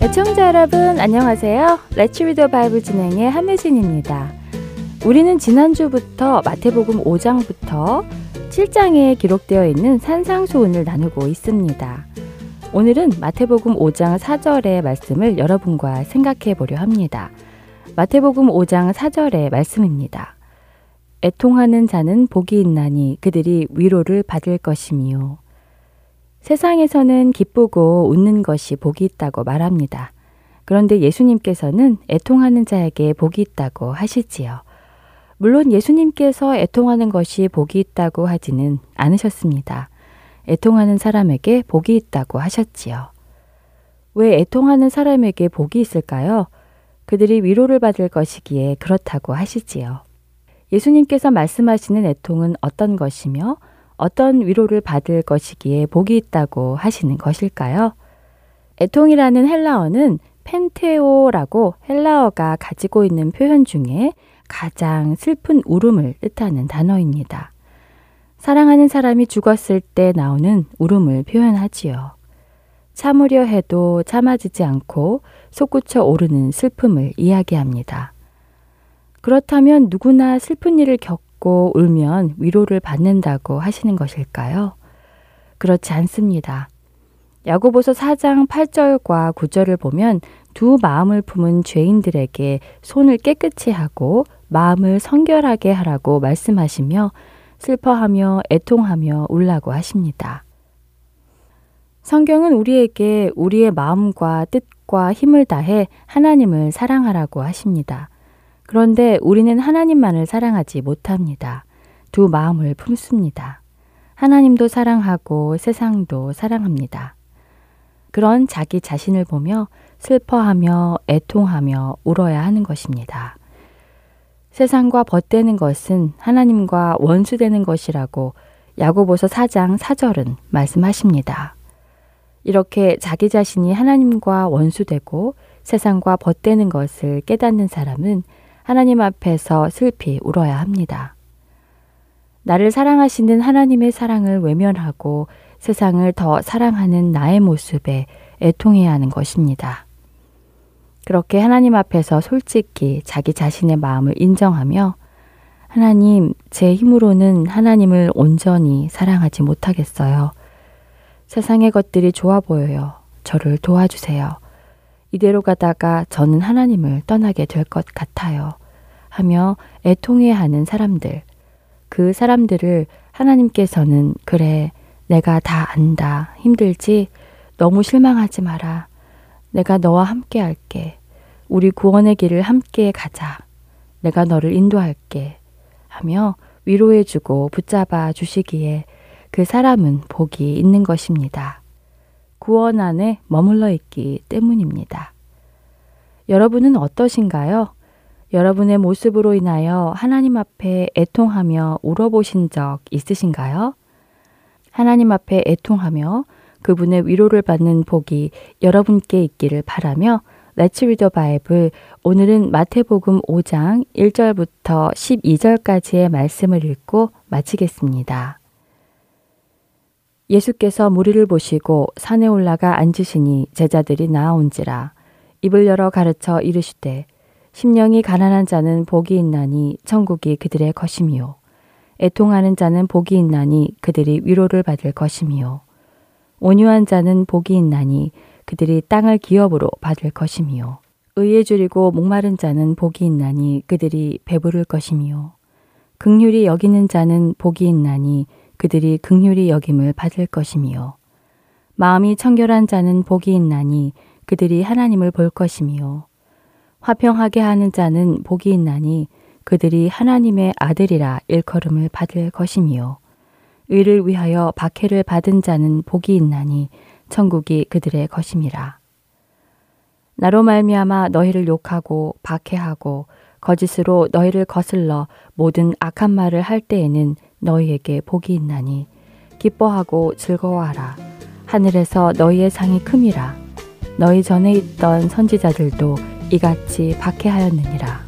애청자 여러분 안녕하세요. Read the Bible 진행의 한혜진입니다. 우리는 지난주부터 마태복음 5장부터 7장에 기록되어 있는 산상수훈을 나누고 있습니다. 오늘은 마태복음 5장 4절의 말씀을 여러분과 생각해 보려 합니다. 마태복음 5장 4절의 말씀입니다. 애통하는 자는 복이 있나니 그들이 위로를 받을 것이미요. 세상에서는 기쁘고 웃는 것이 복이 있다고 말합니다. 그런데 예수님께서는 애통하는 자에게 복이 있다고 하시지요. 물론 예수님께서 애통하는 것이 복이 있다고 하지는 않으셨습니다. 애통하는 사람에게 복이 있다고 하셨지요. 왜 애통하는 사람에게 복이 있을까요? 그들이 위로를 받을 것이기에 그렇다고 하시지요. 예수님께서 말씀하시는 애통은 어떤 것이며 어떤 위로를 받을 것이기에 복이 있다고 하시는 것일까요? 애통이라는 헬라어는 펜테오라고 헬라어가 가지고 있는 표현 중에 가장 슬픈 울음을 뜻하는 단어입니다. 사랑하는 사람이 죽었을 때 나오는 울음을 표현하지요. 참으려 해도 참아지지 않고 솟구쳐 오르는 슬픔을 이야기합니다. 그렇다면 누구나 슬픈 일을 겪고 울면 위로를 받는다고 하시는 것일까요? 그렇지 않습니다. 야고보서 4장 8절과 9절을 보면 두 마음을 품은 죄인들에게 손을 깨끗이 하고 마음을 성결하게 하라고 말씀하시며 슬퍼하며 애통하며 울라고 하십니다. 성경은 우리에게 우리의 마음과 뜻과 힘을 다해 하나님을 사랑하라고 하십니다. 그런데 우리는 하나님만을 사랑하지 못합니다. 두 마음을 품습니다. 하나님도 사랑하고 세상도 사랑합니다. 그런 자기 자신을 보며 슬퍼하며 애통하며 울어야 하는 것입니다. 세상과 벗되는 것은 하나님과 원수되는 것이라고 야고보서 4장 4절은 말씀하십니다. 이렇게 자기 자신이 하나님과 원수되고 세상과 벗되는 것을 깨닫는 사람은 하나님 앞에서 슬피 울어야 합니다. 나를 사랑하시는 하나님의 사랑을 외면하고 세상을 더 사랑하는 나의 모습에 애통해야 하는 것입니다. 그렇게 하나님 앞에서 솔직히 자기 자신의 마음을 인정하며 하나님, 제 힘으로는 하나님을 온전히 사랑하지 못하겠어요. 세상의 것들이 좋아 보여요. 저를 도와주세요. 이대로 가다가 저는 하나님을 떠나게 될 것 같아요. 하며 애통해 하는 사람들. 그 사람들을 하나님께서는 그래, 내가 다 안다. 힘들지? 너무 실망하지 마라. 내가 너와 함께 할게. 우리 구원의 길을 함께 가자. 내가 너를 인도할게. 하며 위로해주고 붙잡아 주시기에 그 사람은 복이 있는 것입니다. 구원 안에 머물러 있기 때문입니다. 여러분은 어떠신가요? 여러분의 모습으로 인하여 하나님 앞에 애통하며 울어보신 적 있으신가요? 하나님 앞에 애통하며 그분의 위로를 받는 복이 여러분께 있기를 바라며 Let's Read the Bible 오늘은 마태복음 5장 1절부터 12절까지의 말씀을 읽고 마치겠습니다. 예수께서 무리를 보시고 산에 올라가 앉으시니 제자들이 나아온지라. 입을 열어 가르쳐 이르시되 심령이 가난한 자는 복이 있나니 천국이 그들의 것이미요 애통하는 자는 복이 있나니 그들이 위로를 받을 것이미요 온유한 자는 복이 있나니 그들이 땅을 기업으로 받을 것이미요 의에 줄이고 목마른 자는 복이 있나니 그들이 배부를 것이미요 극률이 여기는 자는 복이 있나니 그들이 극률이 여김을 받을 것이미요 마음이 청결한 자는 복이 있나니 그들이 하나님을 볼 것이미요 화평하게 하는 자는 복이 있나니 그들이 하나님의 아들이라 일컬음을 받을 것이미요. 의를 위하여 박해를 받은 자는 복이 있나니 천국이 그들의 것임이라. 나로 말미암아 너희를 욕하고 박해하고 거짓으로 너희를 거슬러 모든 악한 말을 할 때에는 너희에게 복이 있나니 기뻐하고 즐거워하라. 하늘에서 너희의 상이 큼이라. 너희 전에 있던 선지자들도 이같이 박해하였느니라.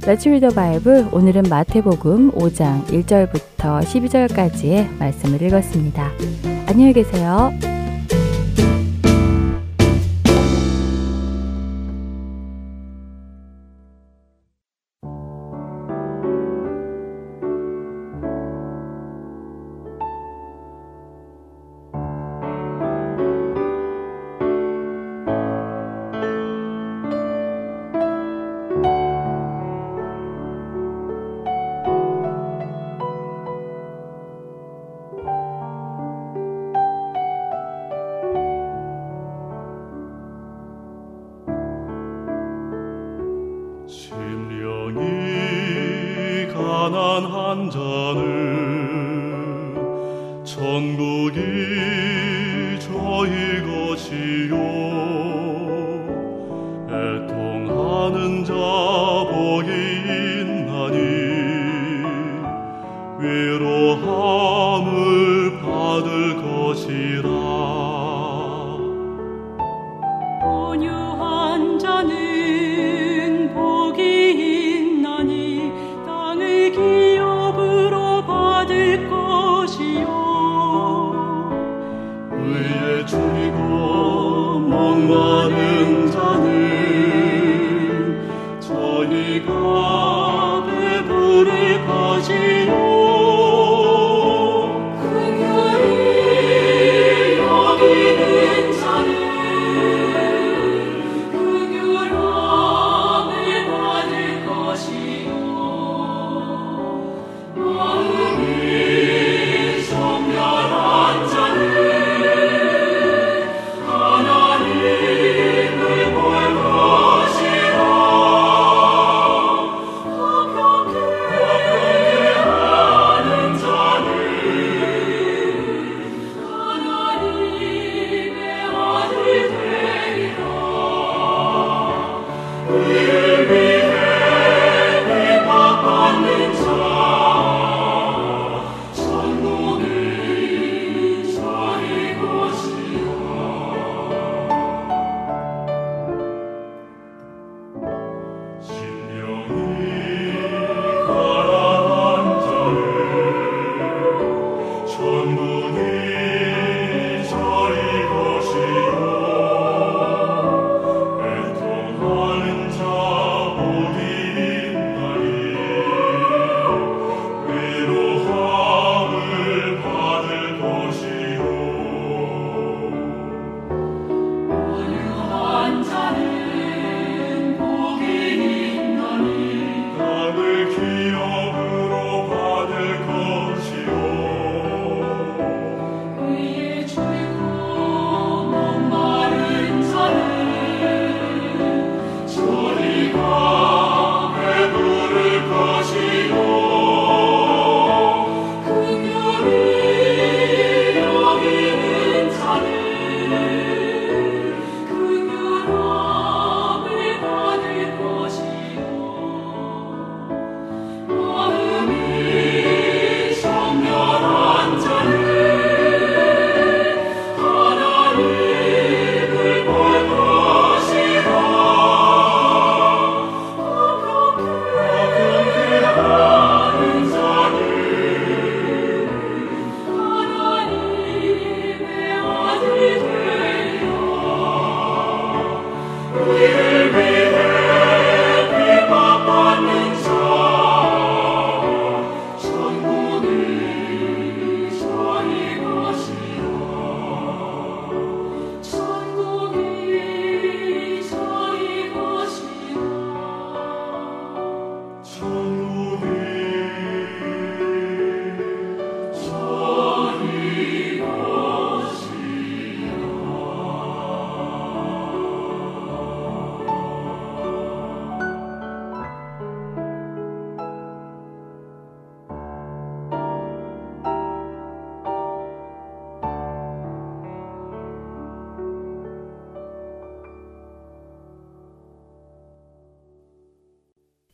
Let's read the Bible. 오늘은 마태복음 5장 1절부터 12절까지의 말씀을 읽었습니다. 안녕히 계세요. 천국이 저희 것이요. 애통하는 자 복이 있나니 위로하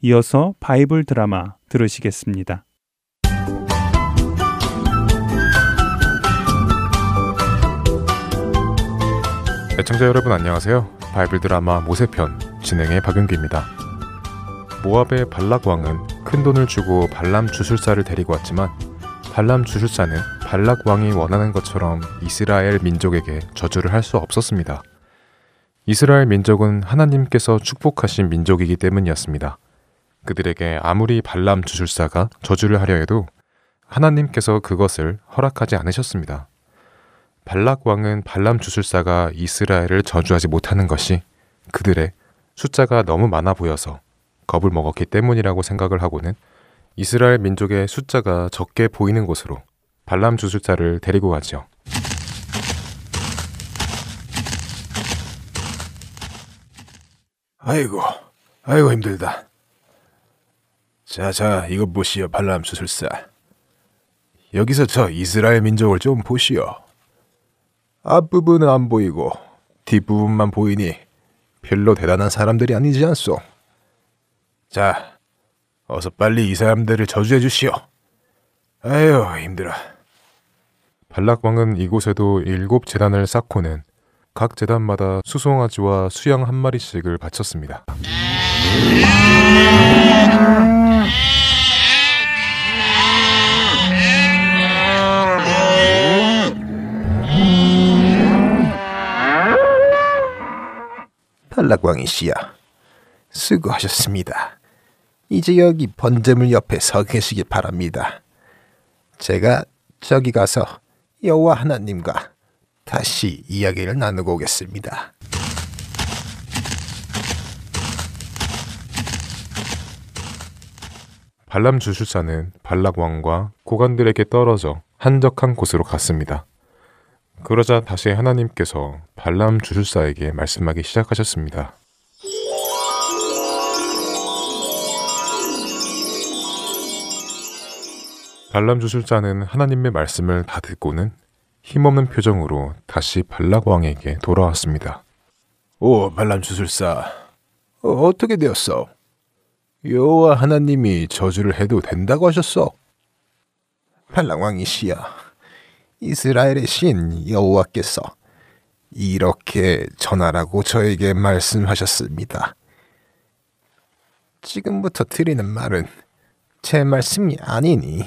이어서 바이블 드라마 들으시겠습니다. 애청자 여러분 안녕하세요. 바이블 드라마 모세편 진행의 박윤기입니다. 모압의 발락 왕은 큰 돈을 주고 발람 주술사를 데리고 왔지만 발람 주술사는 발락 왕이 원하는 것처럼 이스라엘 민족에게 저주를 할 수 없었습니다. 이스라엘 민족은 하나님께서 축복하신 민족이기 때문이었습니다. 그들에게 아무리 발람 주술사가 저주를 하려 해도 하나님께서 그것을 허락하지 않으셨습니다. 발락 왕은 발람 주술사가 이스라엘을 저주하지 못하는 것이 그들의 숫자가 너무 많아 보여서 겁을 먹었기 때문이라고 생각을 하고는 이스라엘 민족의 숫자가 적게 보이는 곳으로 발람 주술자를 데리고 가죠. 아이고, 아이고 힘들다. 자, 자, 이거 보시오, 발람 주술사. 여기서 저 이스라엘 민족을 좀 보시오. 앞부분은 안 보이고 뒷부분만 보이니 별로 대단한 사람들이 아니지 않소. 자, 어서 빨리 이 사람들을 저주해 주시오. 아유, 힘들어. 발락 왕은 이곳에도 일곱 재단을 쌓고는 각 재단마다 수송아지와 수양 한 마리씩을 바쳤습니다. 탈락왕이시여, 수고하셨습니다. 이제 여기 번제물 옆에 서 계시기 바랍니다. 제가 저기 가서 여호와 하나님과 다시 이야기를 나누고 오겠습니다. 발람 주술사는 발락 왕과 고관들에게 떨어져 한적한 곳으로 갔습니다. 그러자 다시 하나님께서 발람 주술사에게 말씀하기 시작하셨습니다. 발람 주술자는 하나님의 말씀을 다 듣고는 힘없는 표정으로 다시 발락 왕에게 돌아왔습니다. 오, 발람 주술사. 어, 어떻게 되었어? 여호와 하나님이 저주를 해도 된다고 하셨어? 발락 왕이시여. 이스라엘의 신 여호와께서 이렇게 전하라고 저에게 말씀하셨습니다. 지금부터 드리는 말은 제 말씀이 아니니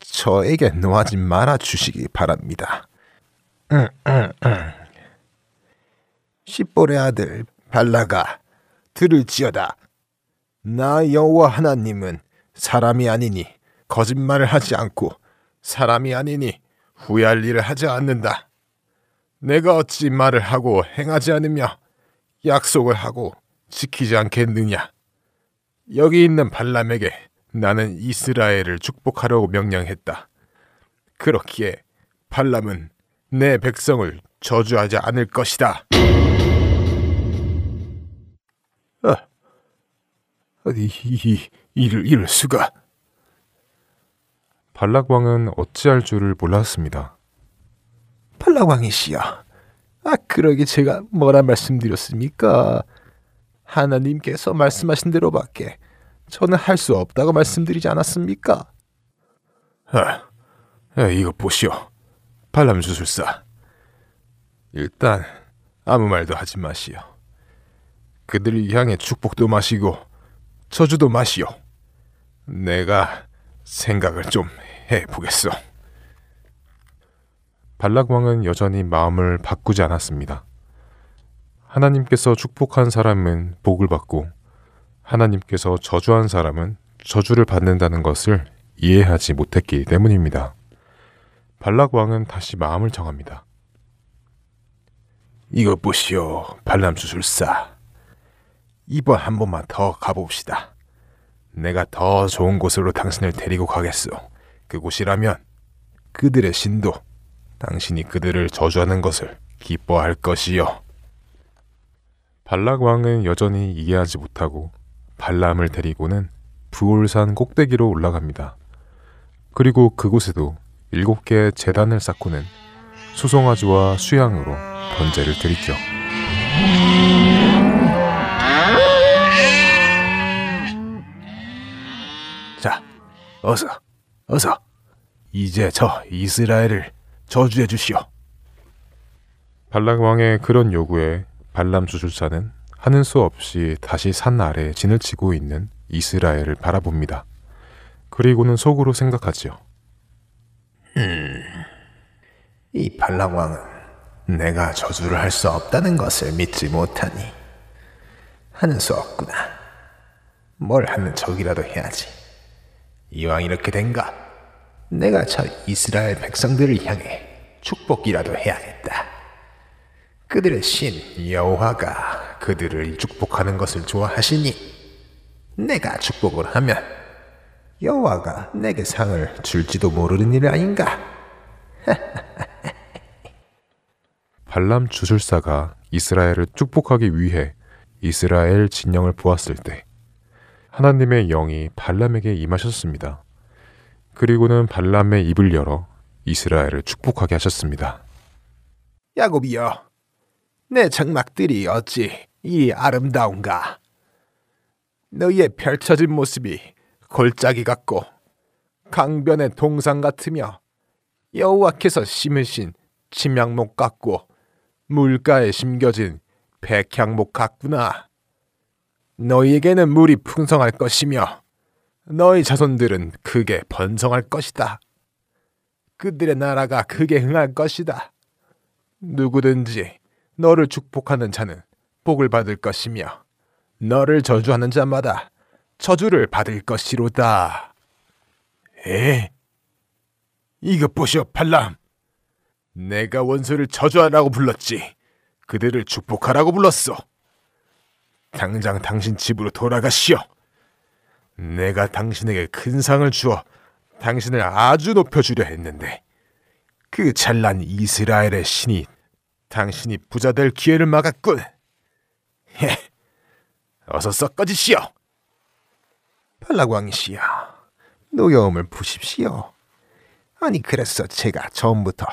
저에게 놓아지 말아 주시기 바랍니다. 십볼의 아들 발라가 들을지어다. 나 여호와 하나님은 사람이 아니니 거짓말을 하지 않고 사람이 아니니 후회할 일을 하지 않는다. 내가 어찌 말을 하고 행하지 않으며 약속을 하고 지키지 않겠느냐? 여기 있는 발람에게 나는 이스라엘을 축복하려고 명령했다. 그렇기에 발람은 내 백성을 저주하지 않을 것이다. 아, 이, 이, 이를, 이럴 수가. 발락 왕은 어찌할 줄을 몰랐습니다. 발락 왕이시여, 아 그러게 제가 뭐라 말씀드렸습니까? 하나님께서 말씀하신 대로밖에 저는 할 수 없다고 말씀드리지 않았습니까? 아, 아 이거 보시오, 발람 주술사. 일단 아무 말도 하지 마시오. 그들을 향해 축복도 마시고 저주도 마시오. 내가 생각을 좀 해 보겠어. 발락 왕은 여전히 마음을 바꾸지 않았습니다. 하나님께서 축복한 사람은 복을 받고 하나님께서 저주한 사람은 저주를 받는다는 것을 이해하지 못했기 때문입니다. 발락 왕은 다시 마음을 정합니다. 이거 보시오, 발람 주술사. 이번 한 번만 더 가봅시다. 내가 더 좋은 곳으로 당신을 데리고 가겠소. 그곳이라면 그들의 신도 당신이 그들을 저주하는 것을 기뻐할 것이요. 발락 왕은 여전히 이해하지 못하고 발람을 데리고는 부올산 꼭대기로 올라갑니다. 그리고 그곳에도 일곱 개의 재단을 쌓고는 수송아지와 수양으로 번제를 드리죠. 자, 어서, 어서. 이제 저 이스라엘을 저주해 주시오. 발락 왕의 그런 요구에 발람 주술사는 하는 수 없이 다시 산 아래에 진을 치고 있는 이스라엘을 바라봅니다. 그리고는 속으로 생각하지요. 이 발람 왕은 내가 저주를 할 수 없다는 것을 믿지 못하니 하는 수 없구나. 뭘 하는 척이라도 해야지. 이왕 이렇게 된가, 내가 저 이스라엘 백성들을 향해 축복이라도 해야겠다. 그들의 신 여호와가 그들을 축복하는 것을 좋아하시니 내가 축복을 하면 여호와가 내게 상을 줄지도 모르는 일 아닌가? 발람 주술사가 이스라엘을 축복하기 위해 이스라엘 진영을 보았을 때 하나님의 영이 발람에게 임하셨습니다. 그리고는 발람의 입을 열어 이스라엘을 축복하게 하셨습니다. 야곱이여, 내 장막들이 어찌 이 아름다운가? 너희의 펼쳐진 모습이 골짜기 같고 강변의 동상 같으며 여호와께서 심으신 침향목 같고 물가에 심겨진 백향목 같구나. 너희에게는 물이 풍성할 것이며 너희 자손들은 크게 번성할 것이다. 그들의 나라가 크게 흥할 것이다. 누구든지 너를 축복하는 자는 복을 받을 것이며 너를 저주하는 자마다 저주를 받을 것이로다. 에? 이것 보시오, 발람. 내가 원수를 저주하라고 불렀지. 그들을 축복하라고 불렀어. 당장 당신 집으로 돌아가시오. 내가 당신에게 큰 상을 주어 당신을 아주 높여주려 했는데 그 잘난 이스라엘의 신이 당신이 부자 될 기회를 막았군. 헤, 어서 썩어지시오. 팔라광이시여, 노여움을 푸십시오. 아니 그래서 제가 처음부터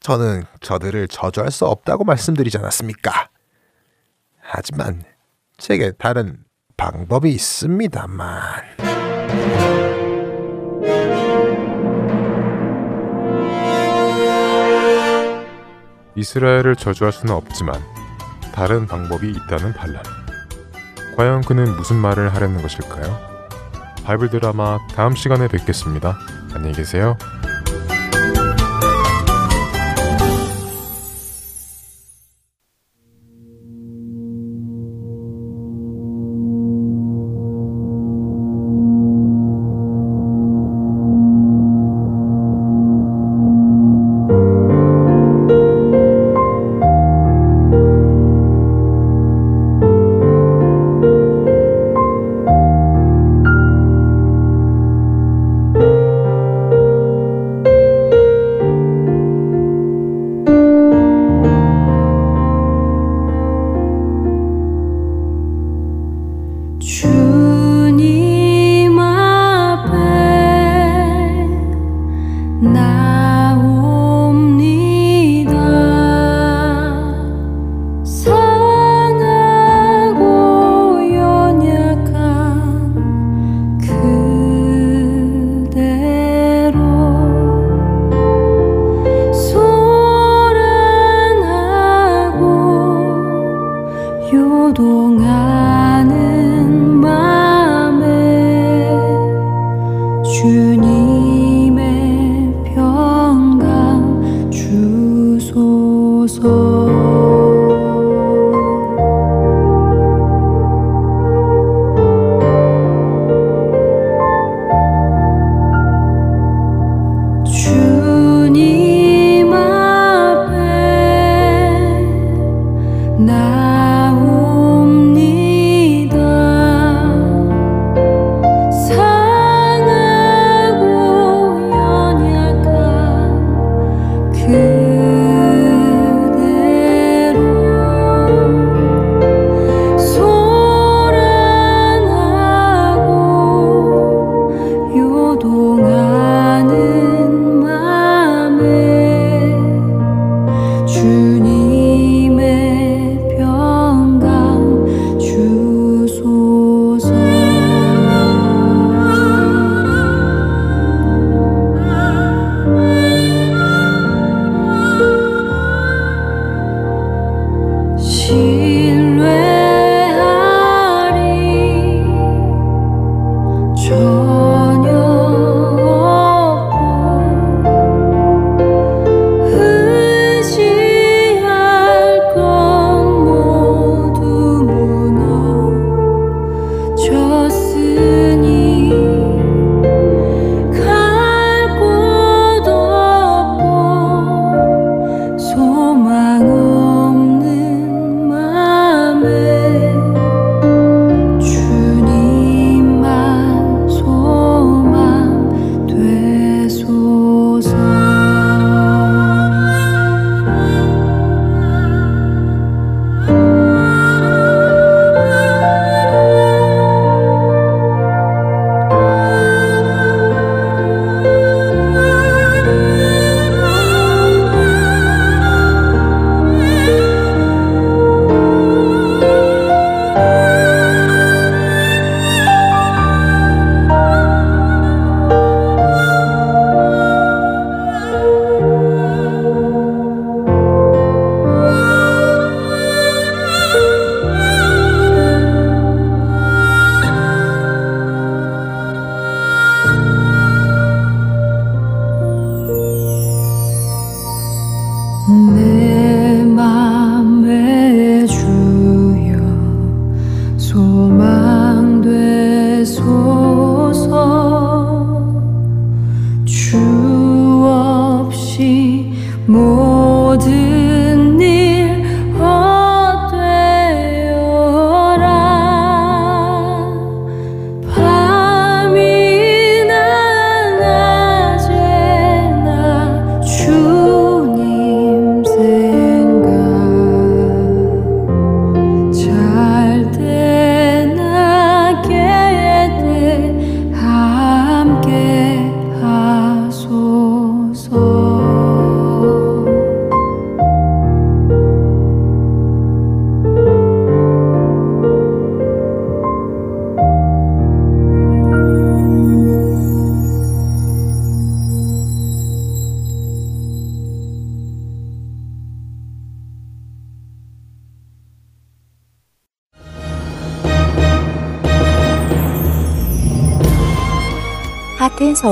저는 저들을 저주할 수 없다고 말씀드리지 않았습니까? 하지만 제게 다른 방법이 있습니다만. 이스라엘을 저주할 수는 없지만 다른 방법이 있다는 발람. 과연 그는 무슨 말을 하려는 것일까요? 바이블 드라마 다음 시간에 뵙겠습니다. 안녕히 계세요. 주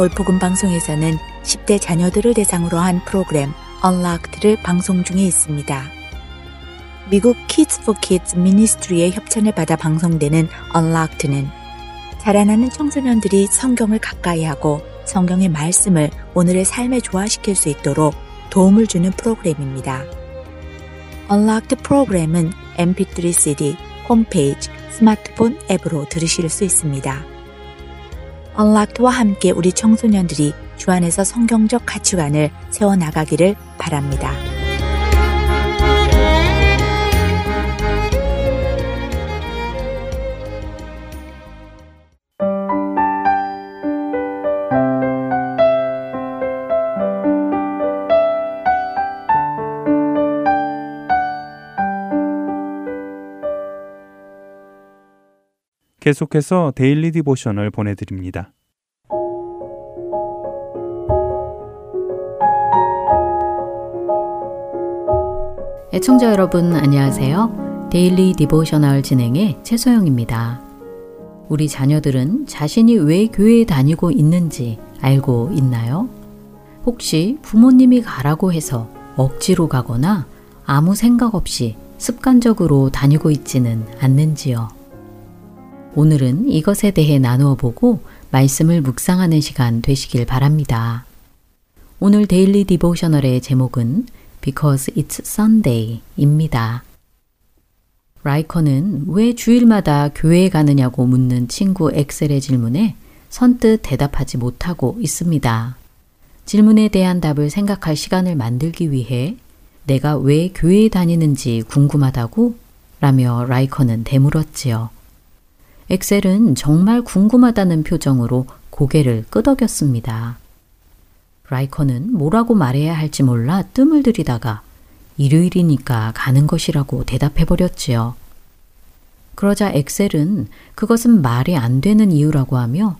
서울 복음 방송에서는 10대 자녀들을 대상으로 한 프로그램 Unlocked를 방송 중에 있습니다. 미국 Kids for Kids 미니스트리의 협찬을 받아 방송되는 Unlocked는 자라나는 청소년들이 성경을 가까이 하고 성경의 말씀을 오늘의 삶에 조화시킬 수 있도록 도움을 주는 프로그램입니다. Unlocked 프로그램은 mp3 cd, 홈페이지, 스마트폰 앱으로 들으실 수 있습니다. 언락트와 함께 우리 청소년들이 주 안에서 성경적 가치관을 세워나가기를 바랍니다. 계속해서 Daily Devotional 보내드립니다. 애청자 여러분 안녕하세요. Daily Devotional 진행의 최소영입니다. 우리 자녀들은 자신이 왜 교회에 다니고 있는지 알고 있나요? 혹시 부모님이 가라고 해서 억지로 가거나 아무 생각 없이 습관적으로 다니고 있지는 않는지요? 오늘은 이것에 대해 나누어 보고 말씀을 묵상하는 시간 되시길 바랍니다. 오늘 Daily Devotional의 제목은 Because It's Sunday 입니다. 라이커는 왜 주일마다 교회에 가느냐고 묻는 친구 엑셀의 질문에 선뜻 대답하지 못하고 있습니다. 질문에 대한 답을 생각할 시간을 만들기 위해 내가 왜 교회에 다니는지 궁금하다고? 라며 라이커는 되물었지요. 엑셀은 정말 궁금하다는 표정으로 고개를 끄덕였습니다. 라이커는 뭐라고 말해야 할지 몰라 뜸을 들이다가 일요일이니까 가는 것이라고 대답해버렸지요. 그러자 엑셀은 그것은 말이 안 되는 이유라고 하며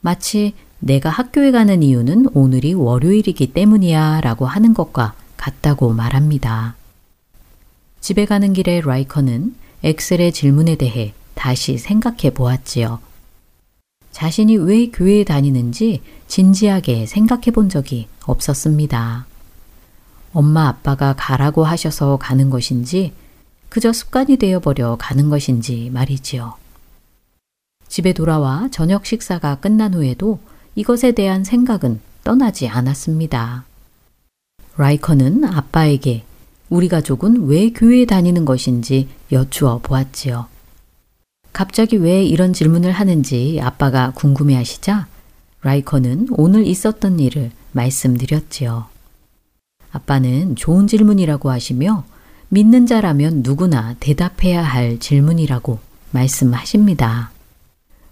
마치 내가 학교에 가는 이유는 오늘이 월요일이기 때문이야 라고 하는 것과 같다고 말합니다. 집에 가는 길에 라이커는 엑셀의 질문에 대해 다시 생각해 보았지요. 자신이 왜 교회에 다니는지 진지하게 생각해 본 적이 없었습니다. 엄마 아빠가 가라고 하셔서 가는 것인지 그저 습관이 되어버려 가는 것인지 말이지요. 집에 돌아와 저녁 식사가 끝난 후에도 이것에 대한 생각은 떠나지 않았습니다. 라이커는 아빠에게 우리 가족은 왜 교회에 다니는 것인지 여쭈어 보았지요. 갑자기 왜 이런 질문을 하는지 아빠가 궁금해 하시자 라이커는 오늘 있었던 일을 말씀드렸지요. 아빠는 좋은 질문이라고 하시며 믿는 자라면 누구나 대답해야 할 질문이라고 말씀하십니다.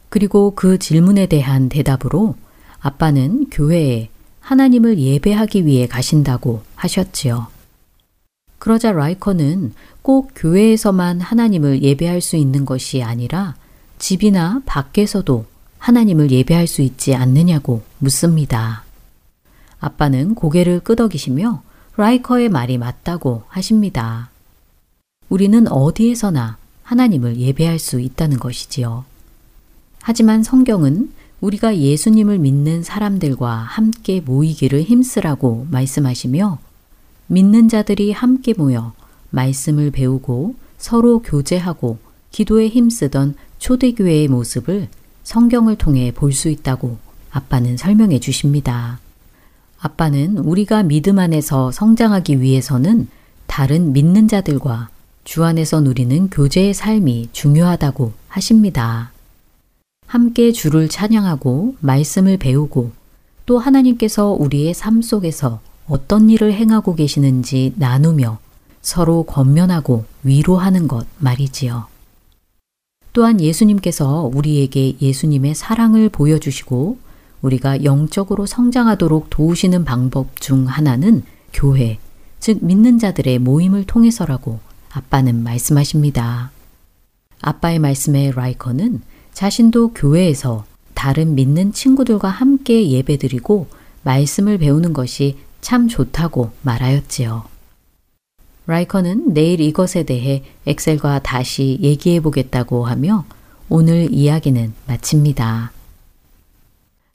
그리고 그 질문에 대한 대답으로 아빠는 교회에 하나님을 예배하기 위해 가신다고 하셨지요. 그러자 라이커는 꼭 교회에서만 하나님을 예배할 수 있는 것이 아니라 집이나 밖에서도 하나님을 예배할 수 있지 않느냐고 묻습니다. 아빠는 고개를 끄덕이시며 라이커의 말이 맞다고 하십니다. 우리는 어디에서나 하나님을 예배할 수 있다는 것이지요. 하지만 성경은 우리가 예수님을 믿는 사람들과 함께 모이기를 힘쓰라고 말씀하시며 믿는 자들이 함께 모여 말씀을 배우고 서로 교제하고 기도에 힘쓰던 초대교회의 모습을 성경을 통해 볼 수 있다고 아빠는 설명해 주십니다. 아빠는 우리가 믿음 안에서 성장하기 위해서는 다른 믿는 자들과 주 안에서 누리는 교제의 삶이 중요하다고 하십니다. 함께 주를 찬양하고 말씀을 배우고 또 하나님께서 우리의 삶 속에서 어떤 일을 행하고 계시는지 나누며 서로 권면하고 위로하는 것 말이지요. 또한 예수님께서 우리에게 예수님의 사랑을 보여주시고 우리가 영적으로 성장하도록 도우시는 방법 중 하나는 교회, 즉 믿는 자들의 모임을 통해서라고 아빠는 말씀하십니다. 아빠의 말씀에 라이커는 자신도 교회에서 다른 믿는 친구들과 함께 예배드리고 말씀을 배우는 것이 참 좋다고 말하였지요. 라이커는 내일 이것에 대해 엑셀과 다시 얘기해 보겠다고 하며 오늘 이야기는 마칩니다.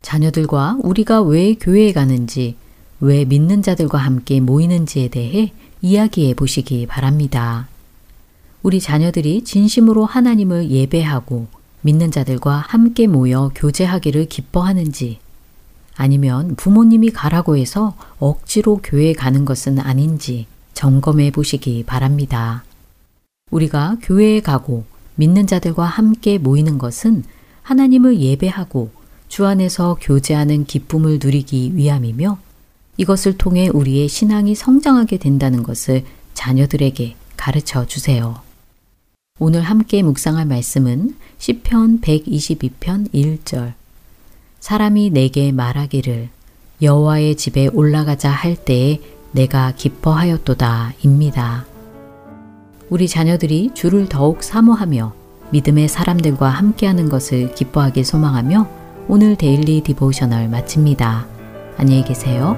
자녀들과 우리가 왜 교회에 가는지, 왜 믿는 자들과 함께 모이는지에 대해 이야기해 보시기 바랍니다. 우리 자녀들이 진심으로 하나님을 예배하고 믿는 자들과 함께 모여 교제하기를 기뻐하는지, 아니면 부모님이 가라고 해서 억지로 교회에 가는 것은 아닌지 점검해 보시기 바랍니다. 우리가 교회에 가고 믿는 자들과 함께 모이는 것은 하나님을 예배하고 주 안에서 교제하는 기쁨을 누리기 위함이며 이것을 통해 우리의 신앙이 성장하게 된다는 것을 자녀들에게 가르쳐 주세요. 오늘 함께 묵상할 말씀은 시편 122편 1절 사람이 내게 말하기를 여호와의 집에 올라가자 할 때에 내가 기뻐하였도다 입니다. 우리 자녀들이 주를 더욱 사모하며 믿음의 사람들과 함께하는 것을 기뻐하길 소망하며 오늘 Daily Devotional 마칩니다. 안녕히 계세요.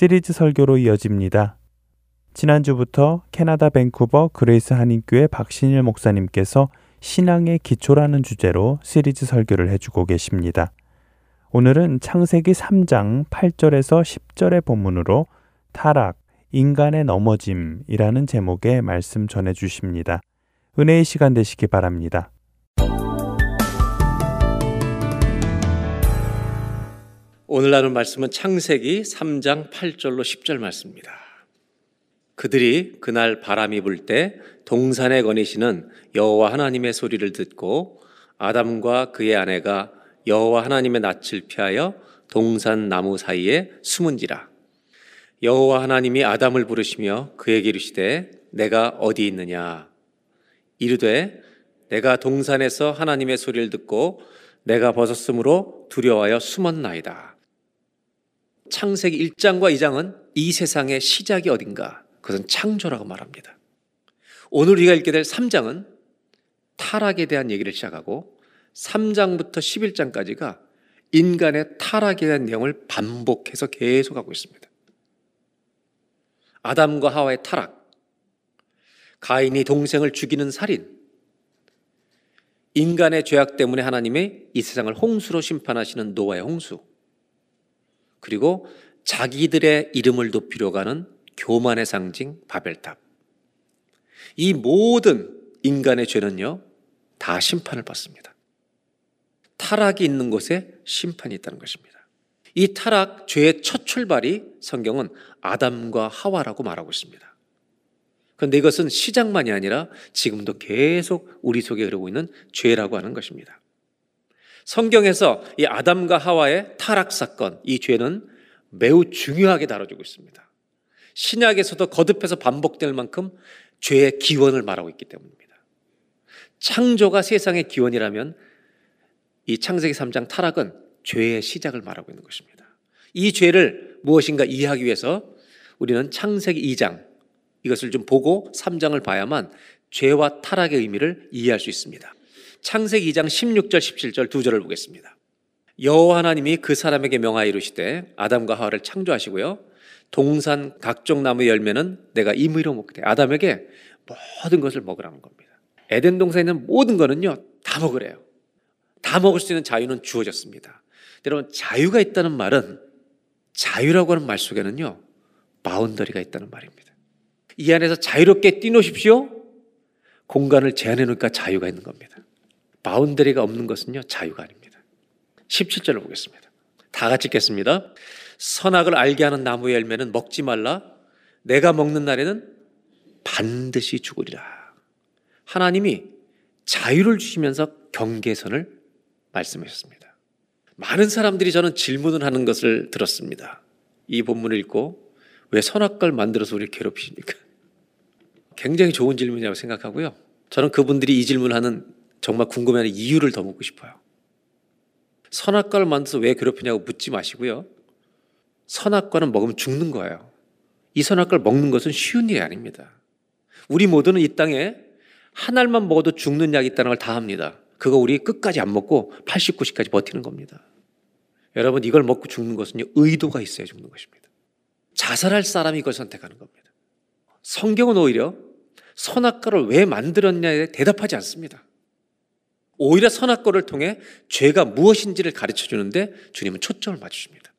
시리즈 설교로 이어집니다. 지난주부터 캐나다 밴쿠버 그레이스 한인교회 박신일 목사님께서 신앙의 기초라는 주제로 시리즈 설교를 해주고 계십니다. 오늘은 창세기 3장 8절에서 10절의 본문으로 타락, 인간의 넘어짐이라는 제목의 말씀 전해 주십니다. 은혜의 시간 되시기 바랍니다. 오늘 나눌 말씀은 창세기 3장 8절로 10절 말씀입니다. 그들이 그날 바람이 불 때 동산에 거니시는 여호와 하나님의 소리를 듣고 아담과 그의 아내가 여호와 하나님의 낯을 피하여 동산 나무 사이에 숨은지라 여호와 하나님이 아담을 부르시며 그에게 이르시되 내가 어디 있느냐 이르되 내가 동산에서 하나님의 소리를 듣고 내가 벗었으므로 두려워하여 숨었나이다. 창세기 1장과 2장은 이 세상의 시작이 어딘가 그것은 창조라고 말합니다. 오늘 우리가 읽게 될 3장은 타락에 대한 얘기를 시작하고 3장부터 11장까지가 인간의 타락에 대한 내용을 반복해서 계속하고 있습니다. 아담과 하와의 타락, 가인이 동생을 죽이는 살인, 인간의 죄악 때문에 하나님의 이 세상을 홍수로 심판하시는 노아의 홍수, 그리고 자기들의 이름을 높이려고 하는 교만의 상징 바벨탑. 이 모든 인간의 죄는요, 다 심판을 받습니다. 타락이 있는 곳에 심판이 있다는 것입니다. 이 타락, 죄의 첫 출발이 성경은 아담과 하와라고 말하고 있습니다. 그런데 이것은 시작만이 아니라 지금도 계속 우리 속에 흐르고 있는 죄라고 하는 것입니다. 성경에서 이 아담과 하와의 타락 사건, 이 죄는 매우 중요하게 다뤄지고 있습니다. 신약에서도 거듭해서 반복될 만큼 죄의 기원을 말하고 있기 때문입니다. 창조가 세상의 기원이라면 이 창세기 3장 타락은 죄의 시작을 말하고 있는 것입니다. 이 죄를 무엇인가 이해하기 위해서 우리는 창세기 2장 이것을 좀 보고 3장을 봐야만 죄와 타락의 의미를 이해할 수 있습니다. 창세기 2장 16절 17절 두 절을 보겠습니다. 여호와 하나님이 그 사람에게 명하여 이르시되 아담과 하와를 창조하시고요. 동산 각종 나무 열매는 내가 임의로 먹게 돼. 아담에게 모든 것을 먹으라는 겁니다. 에덴 동산에 있는 모든 거는요 다 먹으래요. 다 먹을 수 있는 자유는 주어졌습니다. 여러분 자유가 있다는 말은 자유라고 하는 말 속에는요 boundary가 있다는 말입니다. 이 안에서 자유롭게 뛰노십시오. 공간을 제한해 놓으니까 자유가 있는 겁니다. boundary가 없는 것은요 자유가 아닙니다. 17절을 보겠습니다. 다 같이 읽겠습니다. 선악을 알게 하는 나무의 열매는 먹지 말라. 네가 먹는 날에는 반드시 죽으리라. 하나님이 자유를 주시면서 경계선을 말씀하셨습니다. 많은 사람들이 저는 질문을 하는 것을 들었습니다. 이 본문을 읽고 왜 선악과를 만들어서 우리를 괴롭히십니까? 굉장히 좋은 질문이라고 생각하고요. 저는 그분들이 이 질문을 하는 정말 궁금해하는 이유를 더 묻고 싶어요. 선악과를 만들어서 왜 괴롭히냐고 묻지 마시고요. 선악과는 먹으면 죽는 거예요. 이 선악과를 먹는 것은 쉬운 일이 아닙니다. 우리 모두는 이 땅에 한 알만 먹어도 죽는 약이 있다는 걸 다 합니다. 그거 우리 끝까지 안 먹고 80, 90까지 버티는 겁니다. 여러분 이걸 먹고 죽는 것은요 의도가 있어야 죽는 것입니다. 자살할 사람이 이걸 선택하는 겁니다. 성경은 오히려 선악과를 왜 만들었냐에 대답하지 않습니다. 오히려 선악과를 통해 죄가 무엇인지를 가르쳐 주는데 주님은 초점을 맞추십니다.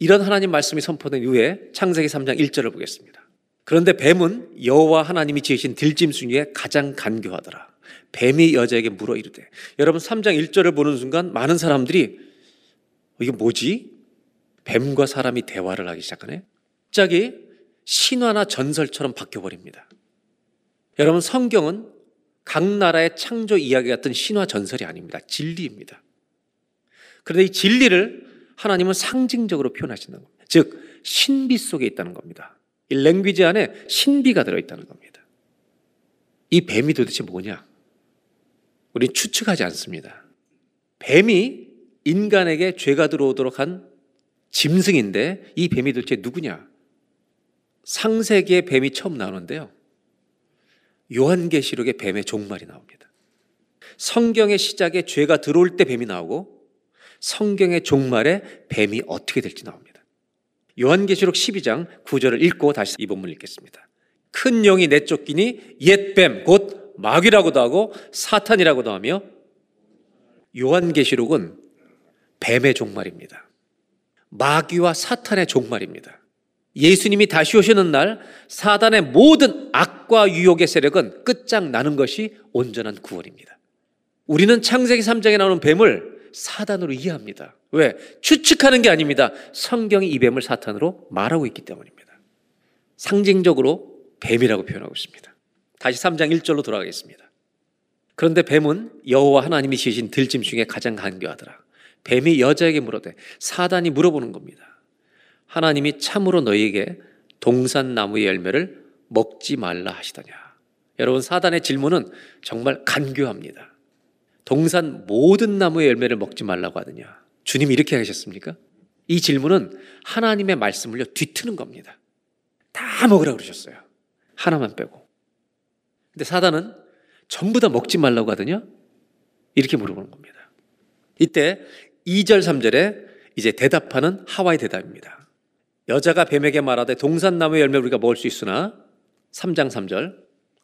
이런 하나님 말씀이 선포된 이후에 창세기 3장 1절을 보겠습니다. 그런데 뱀은 여호와 하나님이 지으신 들짐승 중에 가장 간교하더라. 뱀이 여자에게 물어 이르되 여러분 3장 1절을 보는 순간 많은 사람들이 이게 뭐지? 뱀과 사람이 대화를 하기 시작하네. 갑자기 신화나 전설처럼 바뀌어 버립니다. 여러분 성경은 각 나라의 창조 이야기 같은 신화 전설이 아닙니다. 진리입니다. 그런데 이 진리를 하나님은 상징적으로 표현하신다는 겁니다. 즉 신비 속에 있다는 겁니다. 이 랭귀지 안에 신비가 들어있다는 겁니다. 이 뱀이 도대체 뭐냐? 우리 추측하지 않습니다. 뱀이 인간에게 죄가 들어오도록 한 짐승인데 이 뱀이 도대체 누구냐? 상세기의 뱀이 처음 나오는데요. 요한계시록에 뱀의 종말이 나옵니다. 성경의 시작에 죄가 들어올 때 뱀이 나오고 성경의 종말에 뱀이 어떻게 될지 나옵니다. 요한계시록 12장 9절을 읽고 다시 이 본문 읽겠습니다. 큰 영이 내쫓기니 옛 뱀 곧 마귀라고도 하고 사탄이라고도 하며 요한계시록은 뱀의 종말입니다. 마귀와 사탄의 종말입니다. 예수님이 다시 오시는 날 사단의 모든 악과 유혹의 세력은 끝장나는 것이 온전한 구원입니다. 우리는 창세기 3장에 나오는 뱀을 사단으로 이해합니다. 왜? 추측하는 게 아닙니다. 성경이 이 뱀을 사탄으로 말하고 있기 때문입니다. 상징적으로 뱀이라고 표현하고 있습니다. 다시 3장 1절로 돌아가겠습니다. 그런데 뱀은 여호와 하나님이 지으신 들짐 중에 가장 간교하더라. 뱀이 여자에게 물어대 사단이 물어보는 겁니다. 하나님이 참으로 너희에게 동산 나무의 열매를 먹지 말라 하시더냐. 여러분 사단의 질문은 정말 간교합니다. 동산 모든 나무의 열매를 먹지 말라고 하느냐. 주님 이렇게 하셨습니까? 이 질문은 하나님의 말씀을요 뒤트는 겁니다. 다 먹으라 그러셨어요. 하나만 빼고. 근데 사단은 전부 다 먹지 말라고 하더냐? 이렇게 물어보는 겁니다. 이때 2절, 3절에 이제 대답하는 하와의 대답입니다. 여자가 뱀에게 말하되 동산나무 열매 우리가 먹을 수 있으나 3장 3절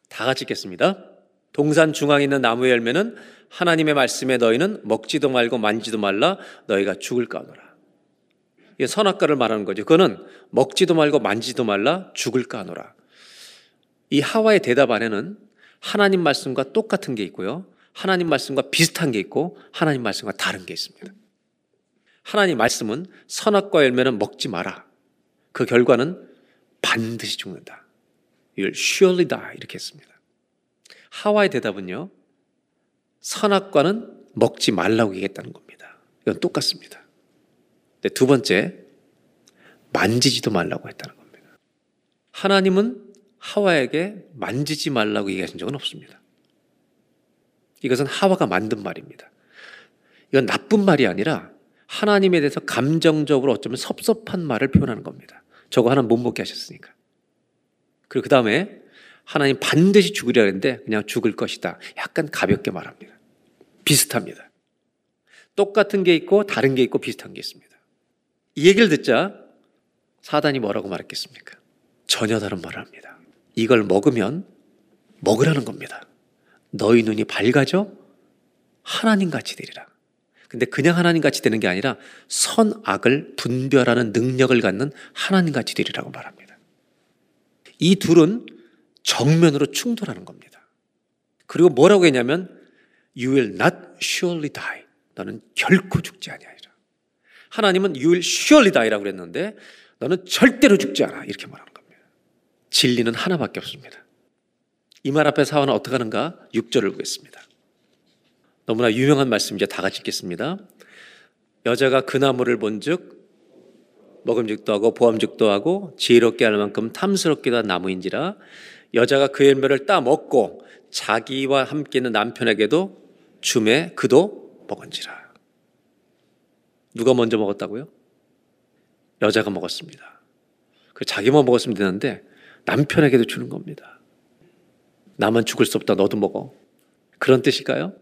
다 같이 읽겠습니다. 동산 중앙에 있는 나무의 열매는 하나님의 말씀에 너희는 먹지도 말고 만지도 말라 너희가 죽을 까노라. 이게 선악과를 말하는 거죠. 그거는 먹지도 말고 만지도 말라 죽을 까노라. 이 하와의 대답 안에는 하나님 말씀과 똑같은 게 있고요. 하나님 말씀과 비슷한 게 있고 하나님 말씀과 다른 게 있습니다. 하나님 말씀은 선악과 열매는 먹지 마라. 그 결과는 반드시 죽는다. You'll surely die. 이렇게 했습니다. 하와의 대답은요. 선악과는 먹지 말라고 얘기했다는 겁니다. 이건 똑같습니다. 두 번째, 만지지도 말라고 했다는 겁니다. 하나님은 하와에게 만지지 말라고 얘기하신 적은 없습니다. 이것은 하와가 만든 말입니다. 이건 나쁜 말이 아니라 하나님에 대해서 감정적으로 어쩌면 섭섭한 말을 표현하는 겁니다. 저거 하나 못 먹게 하셨으니까. 그리고 그 다음에 하나님 반드시 죽으려 했는데 그냥 죽을 것이다. 약간 가볍게 말합니다. 비슷합니다. 똑같은 게 있고 다른 게 있고 비슷한 게 있습니다. 이 얘기를 듣자 사단이 뭐라고 말했겠습니까? 전혀 다른 말을 합니다. 이걸 먹으면 먹으라는 겁니다. 너희 눈이 밝아져 하나님 같이 되리라. 근데 그냥 하나님 같이 되는 게 아니라 선악을 분별하는 능력을 갖는 하나님 같이 되리라고 말합니다. 이 둘은 정면으로 충돌하는 겁니다. 그리고 뭐라고 했냐면 you will not surely die. 너는 결코 죽지 아니하리라. 하나님은 you will surely die라고 그랬는데 너는 절대로 죽지 않아. 이렇게 말하는 겁니다. 진리는 하나밖에 없습니다. 이 말 앞에 사원은 어떻게 하는가? 6절을 보겠습니다. 너무나 유명한 말씀이죠. 다 같이 읽겠습니다. 여자가 그 나무를 본즉 먹음직도 하고 보암직도 하고 지혜롭게 할 만큼 탐스럽기도 한 나무인지라 여자가 그 열매를 따 먹고 자기와 함께 있는 남편에게도 줌에 그도 먹은지라. 누가 먼저 먹었다고요? 여자가 먹었습니다. 그 자기만 먹었으면 되는데 남편에게도 주는 겁니다. 나만 죽을 수 없다. 너도 먹어. 그런 뜻일까요?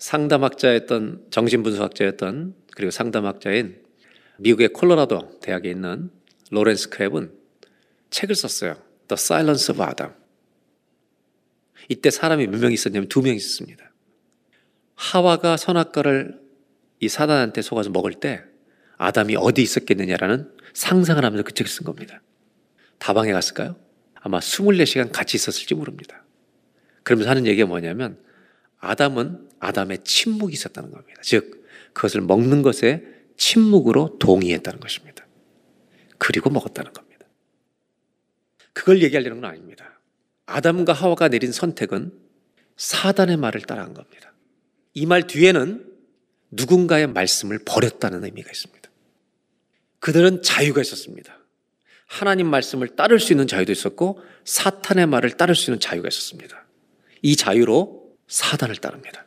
상담학자였던 정신분석학자였던 그리고 상담학자인 미국의 콜로라도 대학에 있는 로렌스 크랩은 책을 썼어요. The Silence of Adam. 이때 사람이 몇 명 있었냐면 두 명 있었습니다. 하와가 선악과를 이 사단한테 속아서 먹을 때 아담이 어디 있었겠느냐라는 상상을 하면서 그 책을 쓴 겁니다. 다방에 갔을까요? 아마 24시간 같이 있었을지 모릅니다. 그러면서 하는 얘기가 뭐냐면 아담은 아담의 침묵이 있었다는 겁니다. 즉 그것을 먹는 것에 침묵으로 동의했다는 것입니다. 그리고 먹었다는 겁니다. 그걸 얘기하려는 건 아닙니다. 아담과 하와가 내린 선택은 사단의 말을 따라한 겁니다. 이 말 뒤에는 누군가의 말씀을 버렸다는 의미가 있습니다. 그들은 자유가 있었습니다. 하나님 말씀을 따를 수 있는 자유도 있었고 사탄의 말을 따를 수 있는 자유가 있었습니다. 이 자유로 사단을 따릅니다.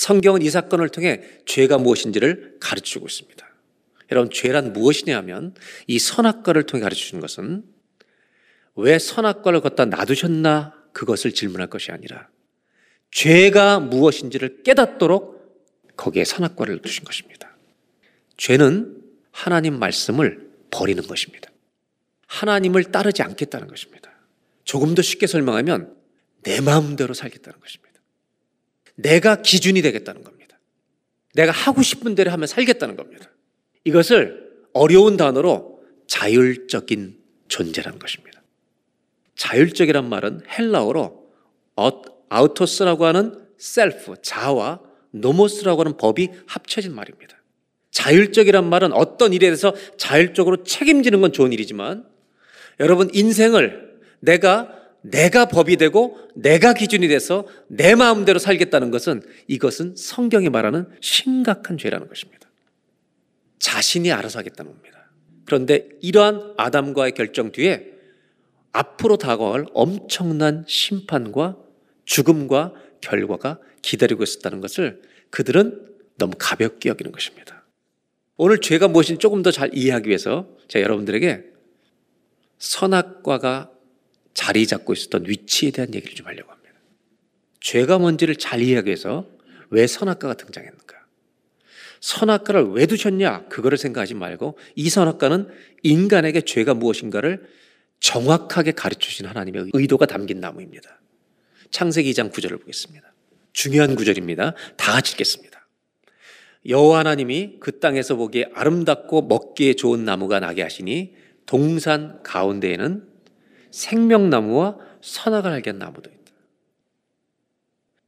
성경은 이 사건을 통해 죄가 무엇인지를 가르치고 있습니다. 여러분, 죄란 무엇이냐 하면 이 선악과를 통해 가르치는 것은 왜 선악과를 걷다 놔두셨나 그것을 질문할 것이 아니라 죄가 무엇인지를 깨닫도록 거기에 선악과를 두신 것입니다. 죄는 하나님 말씀을 버리는 것입니다. 하나님을 따르지 않겠다는 것입니다. 조금 더 쉽게 설명하면 내 마음대로 살겠다는 것입니다. 내가 기준이 되겠다는 겁니다. 내가 하고 싶은 대로 하면 살겠다는 겁니다. 이것을 어려운 단어로 자율적인 존재라는 것입니다. 자율적이란 말은 헬라어로 아우토스라고 하는 셀프, 자와 노모스라고 하는 법이 합쳐진 말입니다. 자율적이란 말은 어떤 일에 대해서 자율적으로 책임지는 건 좋은 일이지만 여러분 인생을 내가 내가 법이 되고 내가 기준이 돼서 내 마음대로 살겠다는 것은 이것은 성경이 말하는 심각한 죄라는 것입니다. 자신이 알아서 하겠다는 겁니다. 그런데 이러한 아담과의 결정 뒤에 앞으로 다가올 엄청난 심판과 죽음과 결과가 기다리고 있었다는 것을 그들은 너무 가볍게 여기는 것입니다. 오늘 죄가 무엇인지 조금 더 잘 이해하기 위해서 제가 여러분들에게 선악과가 자리 잡고 있었던 위치에 대한 얘기를 좀 하려고 합니다. 죄가 뭔지를 잘 이해하기 위해서 왜 선악과가 등장했는가? 선악과를 왜 두셨냐? 그거를 생각하지 말고 이 선악과는 인간에게 죄가 무엇인가를 정확하게 가르쳐 주신 하나님의 의도가 담긴 나무입니다. 창세기 2장 9절을 보겠습니다. 중요한 구절입니다. 다 같이 읽겠습니다. 여호와 하나님이 그 땅에서 보기에 아름답고 먹기에 좋은 나무가 나게 하시니 동산 가운데에는 생명나무와 선악을 알게 한 나무도 있다.